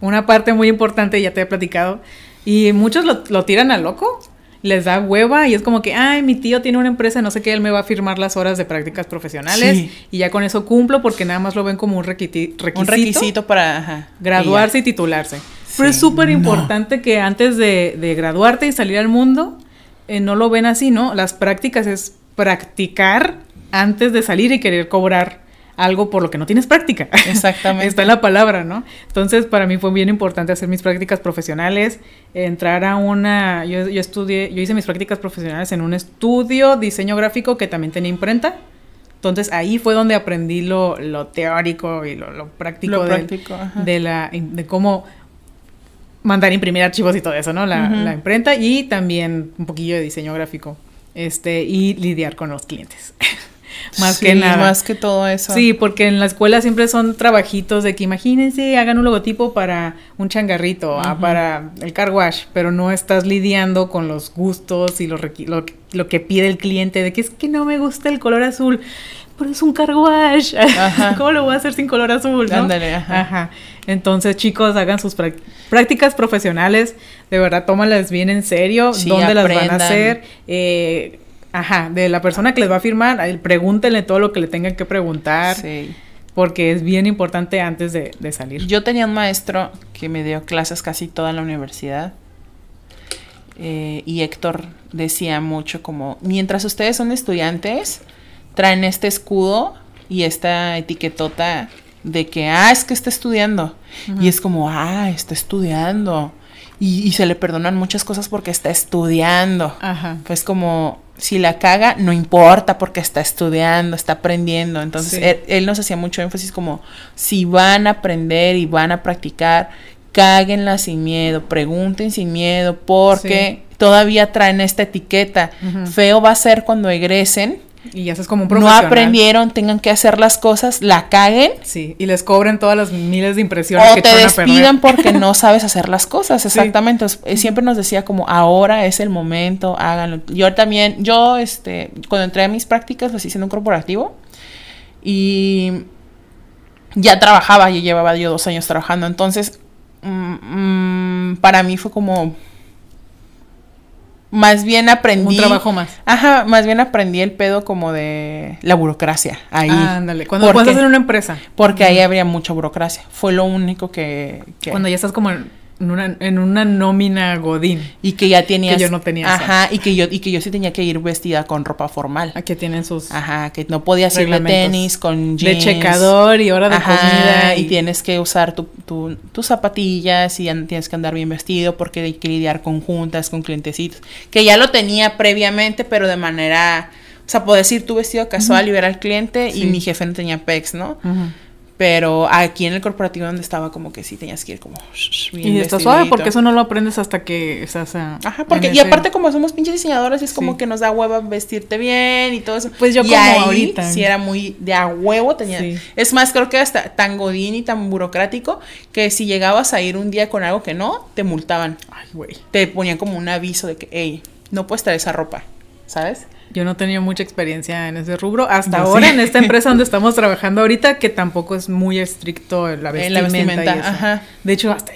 Una parte muy importante, ya te he platicado, y muchos lo, lo tiran al loco, les da hueva y es como que, ay, mi tío tiene una empresa, no sé qué, él me va a firmar las horas de prácticas profesionales Sí. y ya con eso cumplo porque nada más lo ven como un requisito. Un requisito para ajá, graduarse y y titularse. Pero es súper no. importante que antes de, de graduarte y salir al mundo, eh, no lo ven así, ¿no? Las prácticas es practicar antes de salir y querer cobrar algo por lo que no tienes práctica. Exactamente. Está en la palabra, ¿no? Entonces, para mí fue bien importante hacer mis prácticas profesionales, entrar a una, yo, yo estudié, yo hice mis prácticas profesionales en un estudio diseño gráfico que también tenía imprenta. Entonces ahí fue donde aprendí lo, lo teórico y lo, lo práctico, Lo del- práctico, ajá. de la de cómo mandar imprimir archivos y todo eso, ¿no? La, la imprenta y también un poquillo de diseño gráfico. Este, y lidiar con los clientes. más Sí, que nada. Más que todo eso. Sí, porque en la escuela siempre son trabajitos de que imagínense, hagan un logotipo para un changarrito, ah, para el car wash, pero no estás lidiando con los gustos y requi- lo, lo que pide el cliente de que es que no me gusta el color azul, pero es un car wash. Ajá. ¿Cómo lo voy a hacer sin color azul? no? Ándale, ajá. Ajá. Entonces, chicos, hagan sus prácticas profesionales, de verdad, tómalas bien en serio, Sí, dónde las van a hacer, eh, ajá, de la persona que les va a firmar, pregúntenle todo lo que le tengan que preguntar, Sí. porque es bien importante antes de, de salir. Yo tenía un maestro que me dio clases casi toda la universidad. eh, y Héctor decía mucho como, mientras ustedes son estudiantes, traen este escudo y esta etiquetota de que, ah, es que está estudiando. Y es como, ah, está estudiando. Y, y se le perdonan muchas cosas porque está estudiando. Ajá. Pues como si la caga, no importa porque está estudiando, está aprendiendo. Entonces, Sí. él, él nos hacía mucho énfasis como si van a aprender y van a practicar, cáguenla sin miedo, pregunten sin miedo, porque todavía traen esta etiqueta. Feo va a ser cuando egresen, Y ya es como un no profesional. aprendieron, tengan que hacer las cosas, la caguen. Sí, y les cobren todas las miles de impresiones O que te despidan porque no sabes hacer las cosas, exactamente. Siempre nos decía como ahora es el momento, háganlo. Yo también, yo este, cuando entré a mis prácticas las hice en un corporativo y ya trabajaba, ya llevaba yo dos años trabajando, entonces mm, mm, para mí fue como más bien aprendí. Un trabajo más. Ajá, más bien aprendí el pedo como de la burocracia ahí. Ándale, cuando ¿Por cuando qué? estás en una empresa. Porque ahí habría mucha burocracia. Fue lo único que... que- Cuando ya estás como en una, en una nómina godín. y que ya tenías... Que yo no tenía. Ajá, y que yo, y que yo sí tenía que ir vestida con ropa formal. Aquí tienen sus Ajá, que no podías ir de tenis, con de jeans. checador y hora de Ajá, comida. y tienes que usar tu, tu- tus zapatillas y tienes que andar bien vestido porque hay que lidiar con juntas, con clientecitos. Que ya lo tenía previamente, pero de manera... O sea, puedes ir tu vestido casual y ver al cliente Sí. y mi jefe no tenía pex, ¿no? Ujú. Pero aquí en el corporativo donde estaba como que sí tenías que ir como bien Y está suave porque eso no lo aprendes hasta que estás a, Ajá, porque y aparte como somos pinches diseñadores es como que nos da hueva vestirte bien y todo eso. Pues yo y como ahí ahorita. sí era muy de a huevo tenía. Sí. Es más, creo que hasta tan godín y tan burocrático que si llegabas a ir un día con algo que no, te multaban. Ay, güey. Te ponían como un aviso de que, hey, no puedes traer esa ropa, ¿sabes? Yo no tenía mucha experiencia en ese rubro hasta Yo ahora sí. en esta empresa donde estamos trabajando ahorita que tampoco es muy estricto la En la vestimenta, vestimenta, y eso. ajá. De hecho hasta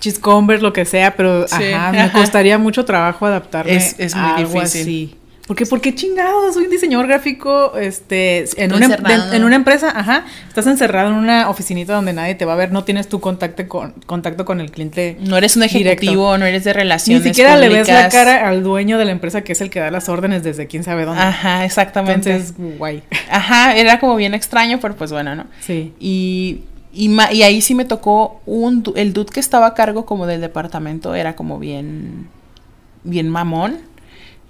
chis Converse, lo que sea, pero Sí, ajá, me costaría mucho trabajo adaptarme Es- es muy a algo difícil. así. Porque, porque chingado, soy un diseñador gráfico, este, en una, de- en una empresa, ajá, estás encerrado en una oficinita donde nadie te va a ver, no tienes tu contacto con, contacto con el cliente. No eres un ejecutivo, Directo. no eres de Ni relaciones siquiera le ves la cara al dueño de la empresa que es el que da las órdenes desde quién sabe dónde. Ajá, exactamente. Entonces, guay. Ajá, era como bien extraño, pero pues bueno, ¿no? Sí. Y, y, ma- y ahí sí me tocó un, du- el dude que estaba a cargo como del departamento, era como bien, bien mamón.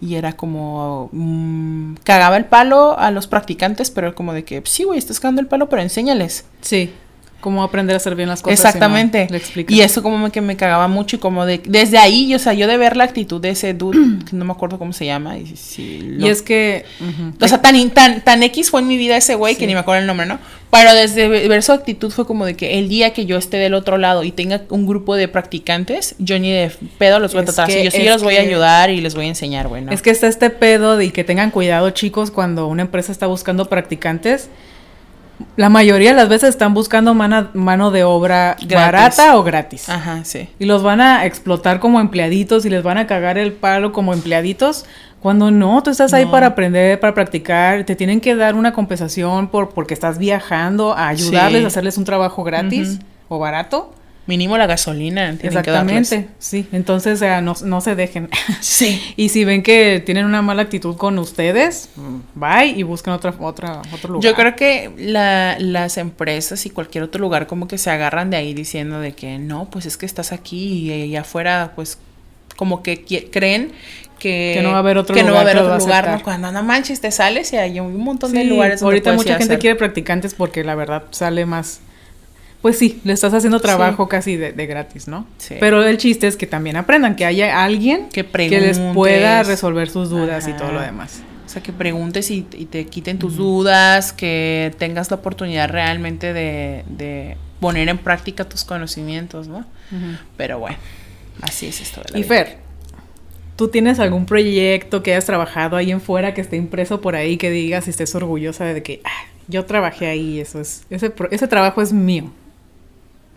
Y era como, mm, cagaba el palo a los practicantes, pero como de que, sí, güey, estás cagando el palo, pero enséñales. Sí. Cómo aprender a hacer bien las cosas. Exactamente. si no le explicas. y eso como me, que me cagaba mucho y como de, desde ahí, o sea, yo de ver la actitud de ese dude, que no me acuerdo cómo se llama, y, si lo- Y es que. o sea, tan, tan, tan X fue en mi vida ese güey Sí. que ni me acuerdo el nombre, ¿no? Pero desde ve- ver su actitud fue como de que el día que yo esté del otro lado y tenga un grupo de practicantes, yo ni de pedo los voy a tratar así. que- Yo sí los voy a ayudar y les voy a enseñar, güey, ¿no? Es que está este pedo de que tengan cuidado, chicos, cuando una empresa está buscando practicantes. La mayoría de las veces están buscando mano, mano de obra Gratis. barata o gratis. Ajá, sí. Y los van a explotar como empleaditos y les van a cagar el palo como empleaditos. Cuando no, tú estás ahí para aprender, para practicar. Te tienen que dar una compensación por porque estás viajando a ayudarles Sí. a hacerles un trabajo gratis o barato. Mínimo la gasolina. tienen que darles. Exactamente, sí. Entonces, o sea, no, no se dejen. Sí. y si ven que tienen una mala actitud con ustedes, bye y busquen otra, otra, otro lugar. Yo creo que la- las empresas y cualquier otro lugar como que se agarran de ahí diciendo de que no, pues es que estás aquí y allá afuera, pues como que creen que, Que no va a haber otro que no va a lugar haber otro lugar. Cuando no manches, te sales y hay un montón de lugares donde ahorita mucha gente hacer. quiere practicantes porque la verdad sale más. Pues sí, le estás haciendo trabajo casi de, de gratis, ¿no? Sí. Pero el chiste es que también aprendan, que haya alguien Que les pueda resolver sus dudas y todo lo demás. O sea, que preguntes y, y te quiten tus dudas, que tengas la oportunidad realmente de, de poner en práctica tus conocimientos, ¿no? Pero bueno, así es esto de la Y vida. Fer, ¿tú tienes algún proyecto que hayas trabajado ahí en fuera que esté impreso por ahí que digas y estés orgullosa de que ah, yo trabajé ahí, eso es, ese trabajo es mío?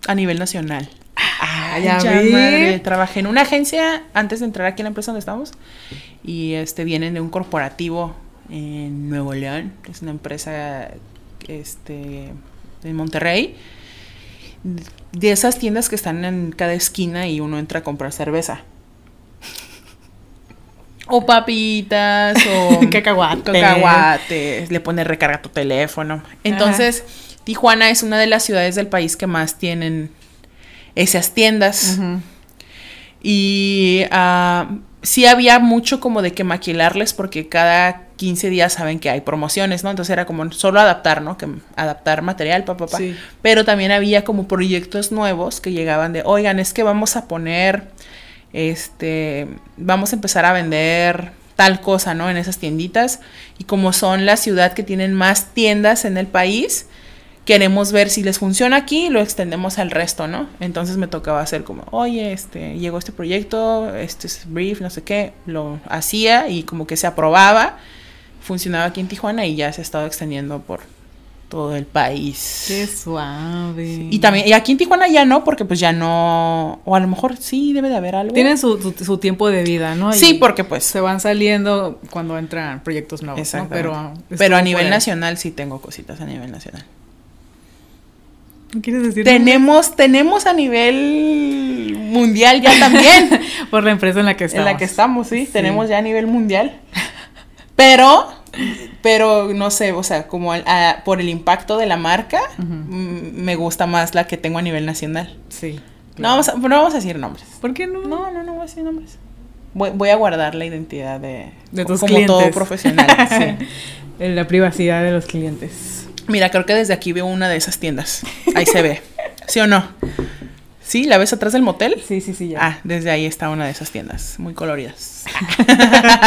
A nivel nacional. Ah, ya Ya, madre, Trabajé en una agencia antes de entrar aquí en la empresa donde estamos. Y este vienen de un corporativo en Nuevo León, que es una empresa este en Monterrey. De esas tiendas que están en cada esquina y uno entra a comprar cerveza. O papitas, o Cacahuate. cacahuates, le pone recarga tu teléfono. Entonces, Tijuana es una de las ciudades del país que más tienen esas tiendas. Y ah, sí había mucho como de que maquilarles porque cada 15 días saben que hay promociones, ¿no? Entonces era como solo adaptar, ¿no? Que adaptar material, papá, papá. Sí. Pero también había como proyectos nuevos que llegaban de, oigan, es que vamos a poner, este, vamos a empezar a vender tal cosa, ¿no? En esas tienditas. Y como son la ciudad que tienen más tiendas en el país, queremos ver si les funciona aquí y lo extendemos al resto, ¿no? Entonces me tocaba hacer como, oye, este, llegó este proyecto, este es brief, no sé qué, lo hacía y como que se aprobaba, funcionaba aquí en Tijuana y ya se ha estado extendiendo por todo el país. Qué suave. Y también, y aquí en Tijuana ya no, porque pues ya no, o a lo mejor sí debe de haber algo. Tienen su, su, su tiempo de vida, ¿no? Sí, porque pues, se van saliendo cuando entran proyectos nuevos, ¿no? Exactamente. Pero, pero a nivel nacional sí tengo cositas a nivel nacional. ¿No quieres decir? Tenemos, tenemos a nivel mundial ya también. Por la empresa en la que en estamos. la que estamos, ¿sí? Sí. Tenemos ya a nivel mundial. Pero, pero no sé, o sea, como a- por el impacto de la marca, me gusta más la que tengo a nivel nacional. Sí. No, vamos a, no vamos a decir nombres. ¿Por qué no? No, no, no voy a decir nombres. Voy, voy a guardar la identidad de, De tus como clientes. todo profesional. sí. En la privacidad de los clientes. Mira, creo que desde aquí veo una de esas tiendas. Ahí se ve. ¿Sí o no? ¿Sí? ¿La ves atrás del motel? Sí, sí, sí, ya. Ah, desde ahí está una de esas tiendas, muy coloridas.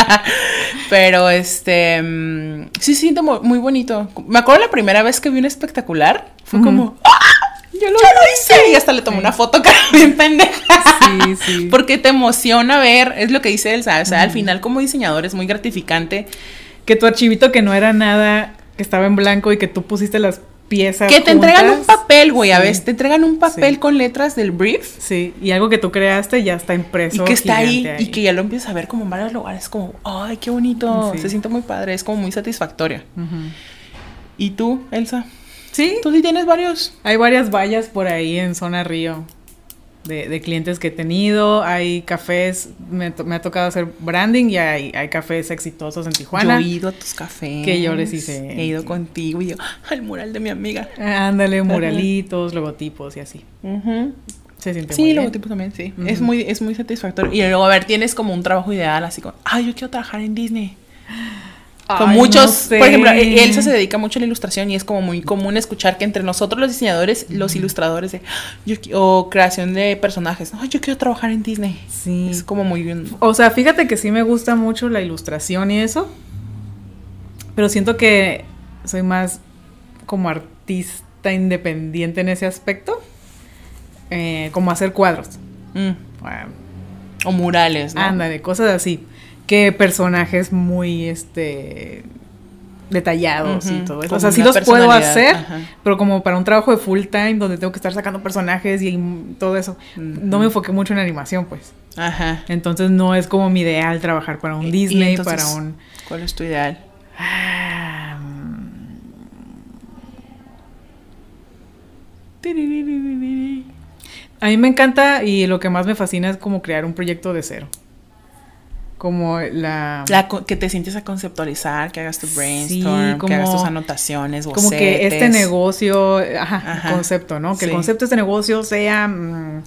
Pero este, mm, sí, sí, muy, bonito. Me acuerdo la primera vez que vi un espectacular, fue como, ¡ah! Yo lo, hice. Y hasta le tomé una foto, cara, bien pendeja. Sí, sí. Porque te emociona ver, es lo que dice Elsa, o sea, al final como diseñador es muy gratificante Que tu archivito que no era nada, que estaba en blanco y que tú pusiste las piezas. que te entregan un papel, güey, a veces te entregan un papel Sí. con letras del brief Sí, y algo que tú creaste ya está impreso. y que está ahí, y que ya lo empiezas a ver como en varios lugares, como, ay, qué bonito, Sí. se siente muy padre, es como muy satisfactorio. Ujú. ¿Y tú, Elsa? Sí, Tú sí tienes varios. hay varias vallas por ahí en Zona Río de, de clientes que he tenido. Hay cafés, me, ha tocado hacer branding y hay, hay cafés exitosos en Tijuana. Yo he ido a tus cafés. Que yo les hice. He ido contigo y yo, al mural de mi amiga. Ándale, muralitos, logotipos y así. Se siente Sí, muy tipo también, sí. Es muy, es muy satisfactorio. Y luego, a ver, tienes como un trabajo ideal, así como, ay, yo quiero trabajar en Disney. Con Ay, muchos, no sé. por ejemplo, Elsa se dedica mucho a la ilustración y es como muy común escuchar que entre nosotros los diseñadores, los ilustradores de, yo, qui- o creación de personajes, ay, yo quiero trabajar en Disney. Sí. Es como muy bien. O sea, fíjate que sí me gusta mucho la ilustración y eso. Pero siento que soy más como artista independiente en ese aspecto. Eh, como hacer cuadros. Mm. Ah, O murales, ¿no? Ándale, cosas así. Que personajes muy, este, detallados y todo eso. O sea, sí los puedo hacer, ajá. pero como para un trabajo de full time donde tengo que estar sacando personajes y todo eso, no me enfoqué mucho en animación, pues. Ajá. Entonces no es como mi ideal trabajar para un Disney, entonces, para un... ¿Cuál es tu ideal? Ah, mm, A mí me encanta y lo que más me fascina es como crear un proyecto de cero. Como la... La que te sientes a conceptualizar, que hagas tu brainstorm, como- que hagas tus anotaciones, bocetes. como que este negocio, ajá, Ajá. concepto, ¿no? Que el concepto de este negocio sea mm,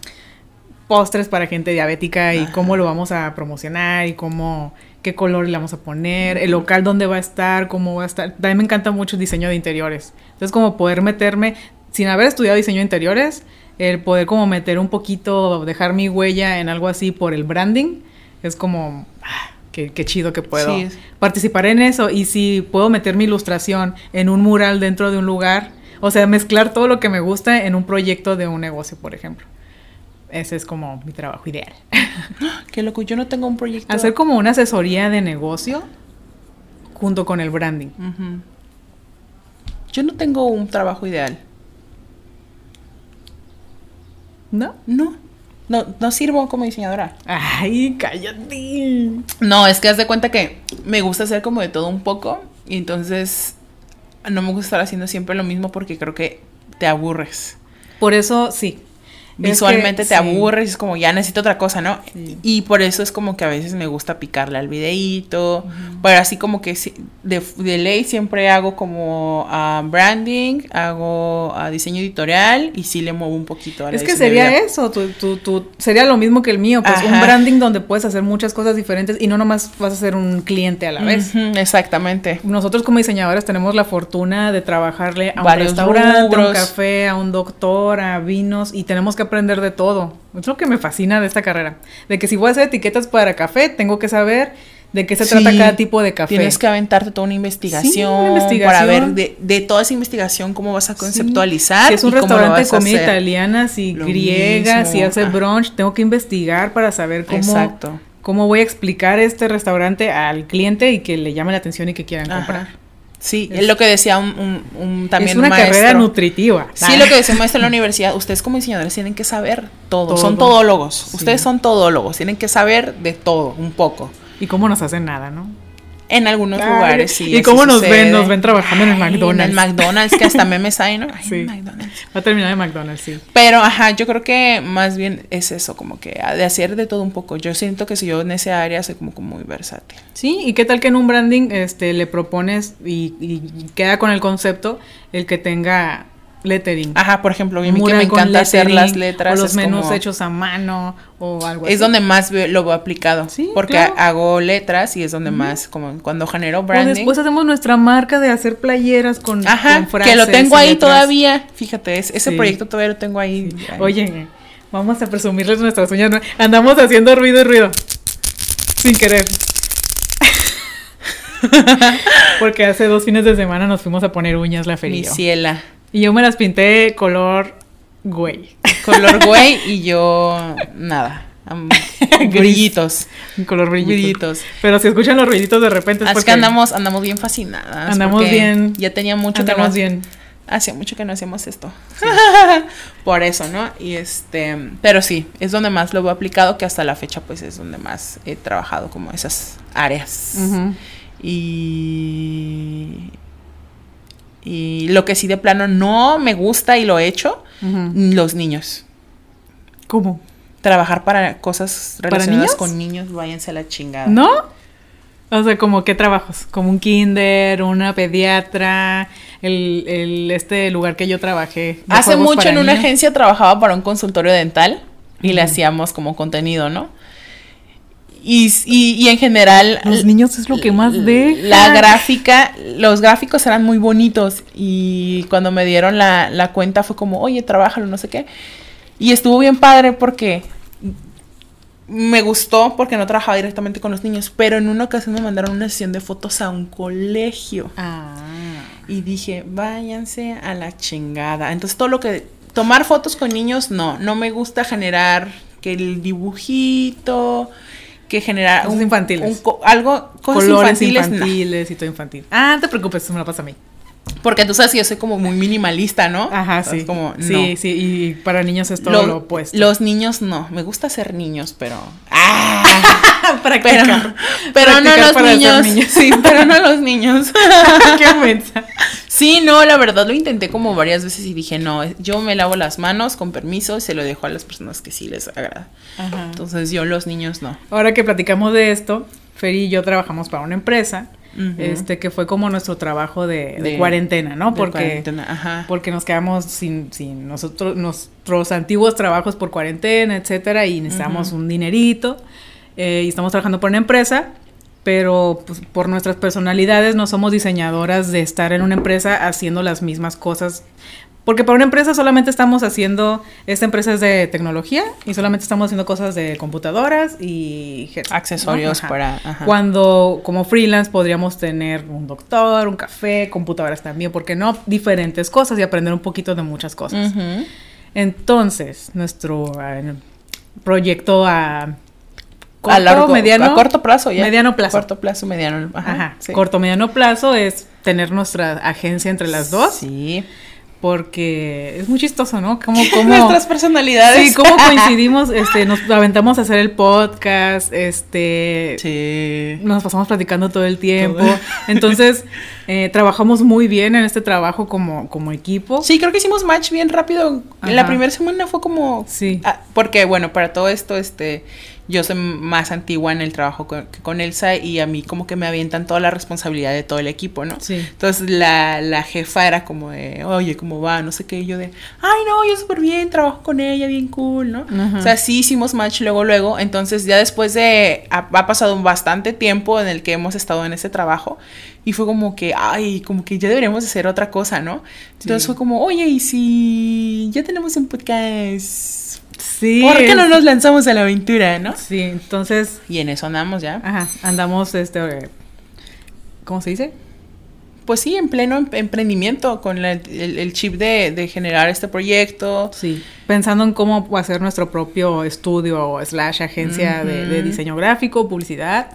postres para gente diabética y cómo lo vamos a promocionar y cómo, qué color le vamos a poner, el local dónde va a estar, cómo va a estar. También me encanta mucho el diseño de interiores. Entonces como poder meterme, sin haber estudiado diseño de interiores, el poder como meter un poquito, dejar mi huella en algo así por el branding, es como... ah, Qué, qué chido que puedo Sí, participar en eso y si puedo meter mi ilustración en un mural dentro de un lugar, o sea, mezclar todo lo que me gusta en un proyecto de un negocio, por ejemplo. Ese es como mi trabajo ideal. Qué loco, yo no tengo un proyecto. Hacer como una asesoría de negocio junto con el branding. Yo no tengo un trabajo ideal. ¿No? No. No, no sirvo como diseñadora. Ay, cállate. No, es que haz de cuenta que me gusta hacer como de todo un poco. Y entonces no me gusta estar haciendo siempre lo mismo porque creo que te aburres. Por eso, sí. Visualmente Es que te sí. aburres, es como ya necesito otra cosa, ¿no? Sí. Y por eso es como que a veces me gusta picarle al videíto, pero así como que de, de ley siempre hago como ah, branding, hago ah, diseño editorial y sí le muevo un poquito a la Es que sería eso, tu, tu- tu- sería lo mismo que el mío, pues un branding donde puedes hacer muchas cosas diferentes y no nomás vas a ser un cliente a la vez. Exactamente. Nosotros como diseñadores tenemos la fortuna de trabajarle a un Varios restaurante, a un café, a un doctor, a vinos y tenemos que aprender de todo. Es lo que me fascina de esta carrera. De que si voy a hacer etiquetas para café, tengo que saber de qué se trata Sí, cada tipo de café. Tienes que aventarte toda una investigación, investigación. para ver de, de toda esa investigación cómo vas a conceptualizar. Si es un y restaurante de comida hacer. italiana, si Lo griega, mismo, si hace brunch, tengo que investigar para saber cómo, Exacto. cómo voy a explicar este restaurante al cliente y que le llame la atención y que quieran Ajá. comprar. Sí, Es- lo que decía un, un- un- también es un una maestro. carrera nutritiva. Sí, lo que decía un maestro en la universidad, ustedes como diseñadores tienen que saber todo, Todo. son todólogos, Sí. ustedes son todólogos, tienen que saber de todo, un poco. Y cómo nos hacen nada, ¿no? En algunos Ay, lugares sí. ¿y cómo nos sucede. ven? Nos ven trabajando en el McDonald's. En el McDonald's, que hasta memes hay, ¿no? Ay, Sí. en McDonald's. Va a terminar de McDonald's, sí. Pero, ajá, yo creo que más bien es eso, como que de hacer de todo un poco. Yo siento que si yo en esa área soy como, como muy versátil. Sí, y qué tal que en un branding este, le propones y, y queda con el concepto el que tenga lettering. Ajá, por ejemplo, a mí que me encanta hacer las letras. O los menús hechos a mano o algo así. Es donde más lo veo aplicado. Sí, Porque hago letras y es donde más, como cuando genero branding. O después hacemos nuestra marca de hacer playeras con, Ajá, que lo tengo ahí todavía. Fíjate, ese proyecto todavía lo tengo ahí. Oye, vamos a presumirles nuestras uñas. Andamos haciendo ruido y ruido. Sin querer. Porque hace dos fines de semana nos fuimos a poner uñas la feria. Mi ciela. Y yo me las pinté color güey. Color güey y yo nada. brillitos. Color brillitos. Pero si escuchan los ruiditos de repente es, que andamos, andamos bien fascinadas. Andamos bien. Ya tenía mucho que no, bien. Hacía mucho que no hacíamos esto. Por eso, ¿no? Y este, pero sí, es donde más lo he aplicado, que hasta la fecha, pues es donde más he trabajado como esas áreas. Y. Y lo que sí de plano no me gusta y lo he hecho, los niños. ¿Cómo? Trabajar para cosas relacionadas con niños, váyanse a la chingada. ¿No? O sea, como qué trabajos, como un kinder, una pediatra, el, el este lugar que yo trabajé. Hace mucho en una agencia trabajaba para un consultorio dental y le hacíamos como contenido, ¿no? Y, y, en general... Los niños es lo que más de La gráfica, los gráficos eran muy bonitos y cuando me dieron la, la cuenta fue como, oye, trabájalo, no sé qué. Y estuvo bien padre porque me gustó porque no trabajaba directamente con los niños, pero en una ocasión me mandaron una sesión de fotos a un colegio. Ah. Y dije, váyanse a la chingada. Entonces todo lo que... Tomar fotos con niños, no. No me gusta generar que el dibujito que generar cosas infantiles. algo cosas Colores infantiles, y todo infantil. Ah, no te preocupes, eso me lo pasa a mí. Porque tú sabes que yo soy como muy minimalista, ¿no? Ajá, sí. Como, sí, sí, y para niños es todo lo, opuesto. Los niños no, me gusta ser niños, pero... ¡Ah! Practicar. Pero, no los niños. Sí, pero no los niños. Qué mensa. Sí, no, la verdad lo intenté como varias veces y dije, no, yo me lavo las manos con permiso y se lo dejo a las personas que sí les agrada. Ajá. Entonces yo los niños no. Ahora que platicamos de esto, Feri y yo trabajamos para una empresa este que fue como nuestro trabajo de, cuarentena, ¿no? Porque, porque nos quedamos sin, sin nosotros, nuestros antiguos trabajos por cuarentena, etcétera, y necesitamos un dinerito. Eh, y estamos trabajando por una empresa, pero pues, por nuestras personalidades no somos diseñadoras de estar en una empresa haciendo las mismas cosas porque para una empresa solamente estamos haciendo, esta empresa es de tecnología y solamente estamos haciendo cosas de computadoras y accesorios para... Cuando como freelance podríamos tener un doctor, un café, computadoras también, porque no? Diferentes cosas y aprender un poquito de muchas cosas. Entonces, nuestro proyecto a corto, a largo, mediano, a corto plazo ya. Mediano plazo. Corto plazo, mediano. Ajá. Corto, mediano plazo es tener nuestra agencia entre las dos. Sí porque es muy chistoso, ¿no? Como, como nuestras personalidades. Sí, cómo coincidimos, este, nos aventamos a hacer el podcast, este, sí. nos pasamos platicando todo el tiempo. Entonces, eh, trabajamos muy bien en este trabajo como, como equipo. Sí, creo que hicimos match bien rápido. En la primera semana fue como, sí, ah, porque bueno, para todo esto, este yo soy más antigua en el trabajo con, con, Elsa y a mí como que me avientan toda la responsabilidad de todo el equipo, ¿no? Sí. Entonces la, la jefa era como de, oye, ¿cómo va? No sé qué, y yo de, ay, no, yo súper bien, trabajo con ella, bien cool, ¿no? O sea, sí hicimos match luego, luego, entonces ya después de, ha, ha, pasado bastante tiempo en el que hemos estado en ese trabajo y fue como que, ay, como que ya deberíamos hacer otra cosa, ¿no? Entonces fue como, oye, ¿y si ya tenemos un podcast? Sí. ¿Por qué no nos lanzamos a la aventura, no? Sí, entonces. Y en eso andamos ya. Ajá, andamos, este. ¿Cómo se dice? Pues sí, en pleno em-, emprendimiento, con el, chip de, generar este proyecto. Sí, pensando en cómo hacer nuestro propio estudio o slash agencia de, diseño gráfico, publicidad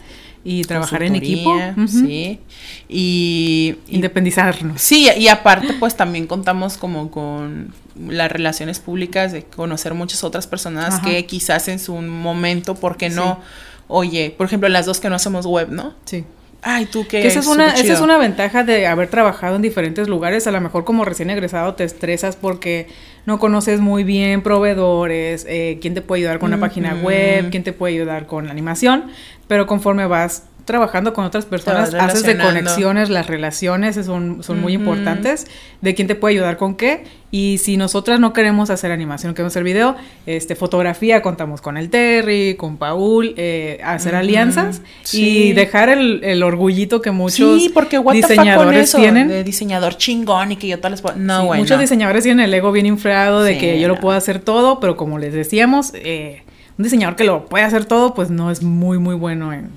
y trabajar en equipo. Sí. Y, Independizarnos. Sí, y aparte pues también contamos como con las relaciones públicas, de conocer muchas otras personas que quizás en su momento, porque no? Oye, por ejemplo, las dos que no hacemos web, ¿no? Sí. Ay, tú qué. esa es, una, esa es una ventaja de haber trabajado en diferentes lugares. A lo mejor como recién egresado te estresas porque no conoces muy bien proveedores, eh, quién te puede ayudar con una página web, quién te puede ayudar con la animación, pero conforme vas trabajando con otras personas, haces de conexiones, las relaciones son, son muy importantes, de quién te puede ayudar con qué. Y si nosotras no queremos hacer animación, queremos hacer video, este, fotografía, contamos con el Terry, con Paul, eh, hacer alianzas y dejar el, el, orgullito que muchos sí, porque diseñadores tienen. De diseñador chingón y que yo tal les puedo... No, bueno. Muchos diseñadores tienen el ego bien inflado de que yo lo puedo hacer todo, pero como les decíamos, eh, un diseñador que lo puede hacer todo, pues no es muy, muy bueno en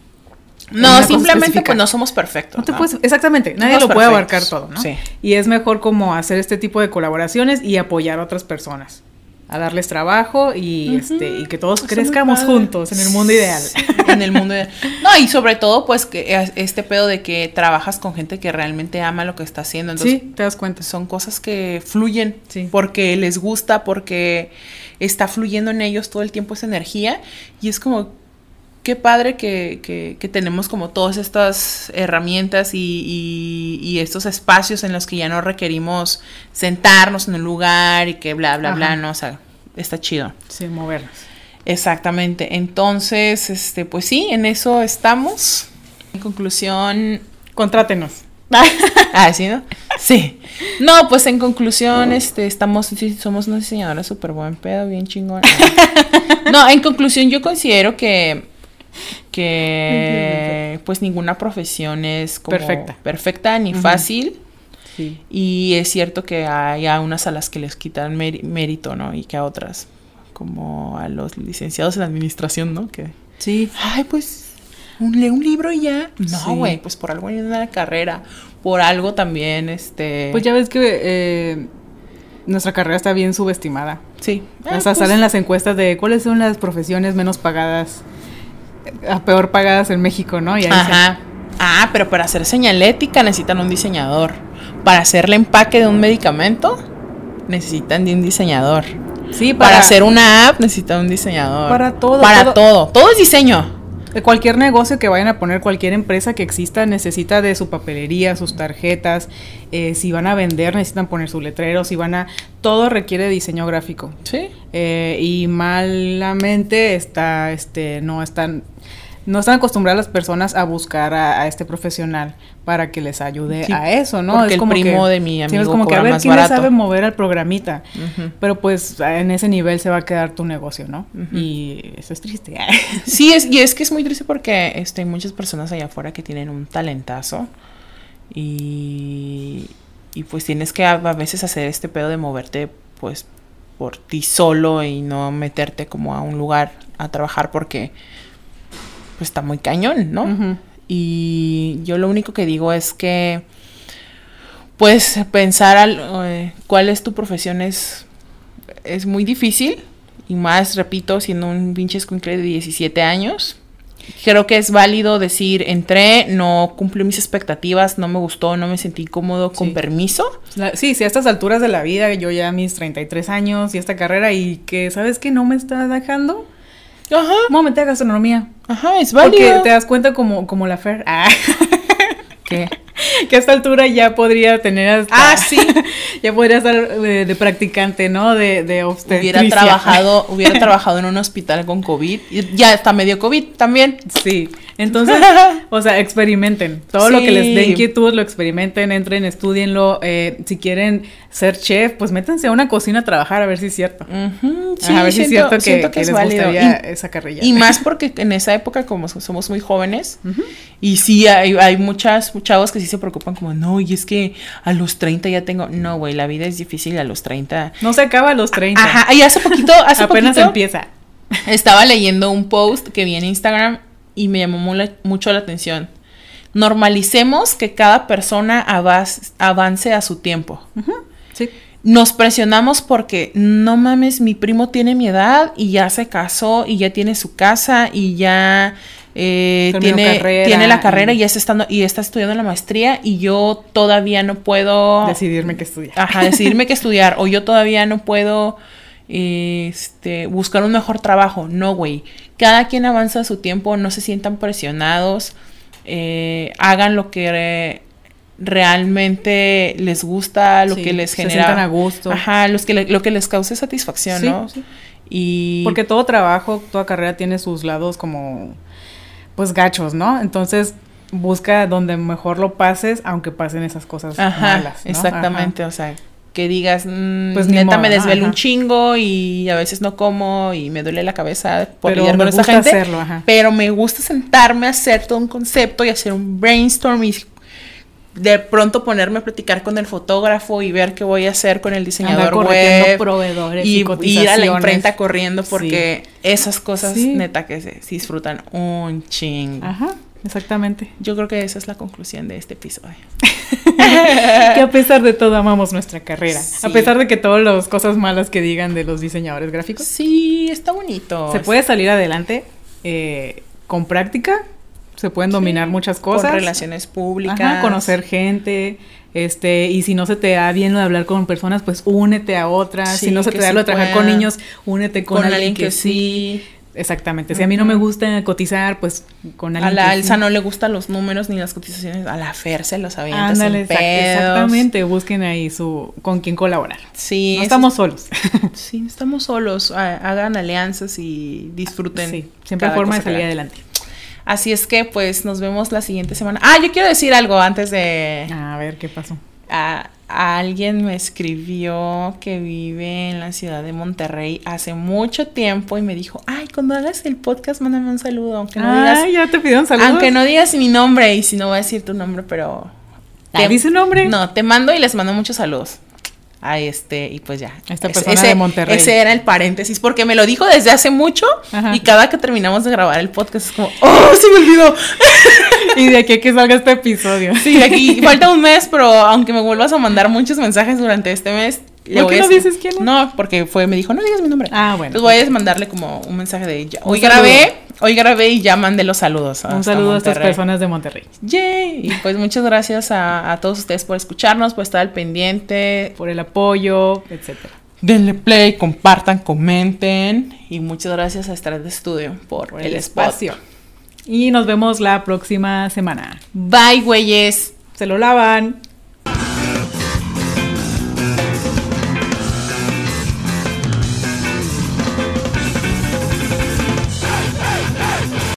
no, simplemente pues no somos perfectos. No exactamente, nadie lo puede abarcar todo, ¿no? Sí. Y es mejor como hacer este tipo de colaboraciones y apoyar a otras personas a darles trabajo y este y que todos crezcamos juntos en el mundo ideal. en el mundo ideal. No, y sobre todo pues que este pedo de que trabajas con gente que realmente ama lo que está haciendo. Entonces, sí, te das cuenta. Son cosas que fluyen porque les gusta, porque está fluyendo en ellos todo el tiempo esa energía y es como qué padre que, tenemos como todas estas herramientas y, estos espacios en los que ya no requerimos sentarnos en un lugar y que bla, bla, bla, ¿no? O sea, está chido. Sí, movernos. Exactamente. Entonces, este, pues sí, en eso estamos. En conclusión. Contrátenos. ah, ¿sí, no? Sí. No, pues en conclusión, este, estamos, somos una diseñadora súper buen pedo, bien chingón. No, en conclusión, yo considero que que pues ninguna profesión es como perfecta, perfecta ni fácil. Y es cierto que hay a unas a las que les quitan mérito, ¿no? Y que a otras, como a los licenciados en administración, ¿no? Que, sí. Ay, pues, un, lee un libro y ya. No, güey, pues por algo hay una carrera, por algo también, este... Pues ya ves que eh, nuestra carrera está bien subestimada. Sí. Hasta ah, pues salen las encuestas de cuáles son las profesiones menos pagadas a peor pagadas en México, ¿no? Ajá. Ah, pero para hacer señalética necesitan un diseñador. Para hacer el empaque de un medicamento necesitan de un diseñador. Sí, para, hacer una app necesitan un diseñador. Para todo. Para todo. Todo, es diseño. De cualquier negocio que vayan a poner, cualquier empresa que exista, necesita de su papelería, sus tarjetas. Eh, si van a vender, necesitan poner su letrero. Si van a. Todo requiere diseño gráfico. Sí. Eh, y malamente está. este No están no están acostumbradas las personas a buscar a, este profesional para que les ayude a eso, ¿no? Porque es como el primo de mi amigo es como que a ver quién sabe mover al programita. Pero pues en ese nivel se va a quedar tu negocio, ¿no? Y eso es triste. sí, es, y es que es muy triste porque este, hay muchas personas allá afuera que tienen un talentazo y, y pues tienes que a, a veces hacer este pedo de moverte pues por ti solo y no meterte como a un lugar a trabajar porque pues está muy cañón, ¿no? Y yo lo único que digo es que, pues pensar al, eh, cuál es tu profesión es, es muy difícil. Y más, repito, siendo un pinche escuincle de 17 años. Creo que es válido decir, entré, no cumplí mis expectativas, no me gustó, no me sentí cómodo, con permiso. sí, sí, a estas alturas de la vida, yo ya mis 33 años y esta carrera y que, ¿sabes qué? No me está dejando Ajá. Vamos a gastronomía. Ajá, es válido. Porque te das cuenta como, como la Fer. Ah. ¿Qué? que a esta altura ya podría tener hasta... Ah, sí. ya podría estar eh, de, practicante, ¿no? De, de Hubiera trabajado, hubiera trabajado en un hospital con COVID. Ya está medio COVID también. Sí. Entonces, o sea, experimenten. Todo lo que les dé inquietud, lo experimenten, entren, estudienlo. Eh, si quieren ser chef, pues métanse a una cocina a trabajar a ver si es cierto. sí, a ver si es cierto que, que, les gustaría esa carrilla. Y más porque en esa época, como somos muy jóvenes, y sí hay, hay muchas chavos que sí se preocupan como, no, y es que a los 30 ya tengo... No, güey, la vida es difícil a los 30. No se acaba a los 30. Ajá, y hace poquito, hace Apenas empieza. Estaba leyendo un post que vi en Instagram y me llamó mucho la atención. Normalicemos que cada persona avance a su tiempo. Sí. Nos presionamos porque no mames, mi primo tiene mi edad y ya se casó y ya tiene su casa y ya eh, tiene, tiene la carrera y está, estando, y está estudiando la maestría y yo todavía no puedo decidirme qué estudiar. Ajá, decidirme qué estudiar o yo todavía no puedo este, buscar un mejor trabajo. No, güey. Cada quien avanza a su tiempo, no se sientan presionados, eh, hagan lo que realmente les gusta, lo que les genera. Se sientan a gusto. Ajá, los que lo que les cause satisfacción, ¿no? Y. Porque todo trabajo, toda carrera tiene sus lados como pues gachos, ¿no? Entonces busca donde mejor lo pases, aunque pasen esas cosas Ajá, malas. ¿no? exactamente, o sea, que digas, mm, Pues neta modo, me desvelo un chingo y a veces no como y me duele la cabeza por Pero lidiar con esa gusta gente. hacerlo. Pero me gusta sentarme a hacer todo un concepto y hacer un brainstorm y de pronto ponerme a platicar con el fotógrafo y ver qué voy a hacer con el diseñador web proveedores y y ir a la imprenta corriendo porque esas cosas Sí. neta que se, se disfrutan un chingo. Ajá, exactamente. Yo creo que esa es la conclusión de este episodio. que a pesar de todo amamos nuestra carrera. Sí. A pesar de que todas las cosas malas que digan de los diseñadores gráficos. Sí, está bonito. Se puede salir adelante eh, con práctica. Se pueden dominar Sí, muchas cosas. Con relaciones públicas. Ajá, conocer gente. Este, y si no se te da bien lo de hablar con personas, pues únete a otras. Sí, si no se te da sí lo de trabajar con niños, únete con, con, alguien, que, sí. sí. Exactamente. Si a mí no me gusta cotizar, pues con alguien A la que sí. no le gustan los números ni las cotizaciones. A la Fer se los avienta Ándale, sin exact- pedos. exactamente. Busquen ahí su con quién colaborar. Sí. no estamos solos. Sí, no estamos solos. Ha- Hagan alianzas y disfruten. sí, siempre hay forma de salir adelante. Así es que, pues, nos vemos la siguiente semana. Ah, yo quiero decir algo antes de... A ver qué pasó. a- a alguien me escribió que vive en la ciudad de Monterrey hace mucho tiempo y me dijo, ay, cuando hagas el podcast, mándame un saludo, aunque no digas, Ay, ya te pidieron saludos. aunque no digas mi nombre y si no voy a decir tu nombre, pero Ah, ¿di su nombre? No, te mando y les mando muchos saludos. A este, y pues ya. Esta Es- persona ese, de Monterrey. Ese era el paréntesis, porque me lo dijo desde hace mucho Ajá. y cada que terminamos de grabar el podcast es como, ¡oh, se me olvidó! Y de aquí a que salga este episodio. Sí, aquí falta un mes, pero aunque me vuelvas a mandar muchos mensajes durante este mes. Le ¿Por qué no dices quién es? No, porque fue, me dijo, no digas mi nombre. Ah, bueno. Entonces voy a mandarle como un mensaje de ya. Hoy grabé, hoy grabé y ya mandé los saludos. Un saludo a estas personas de Monterrey. Yay. Y pues muchas gracias a, a todos ustedes por escucharnos, por estar al pendiente. Por el apoyo, etcétera. Denle play, compartan, comenten. Y muchas gracias a Estrada Estudio por, Por el, el espacio. espacio. Y nos vemos la próxima semana. Bye, güeyes. Se lo lavan.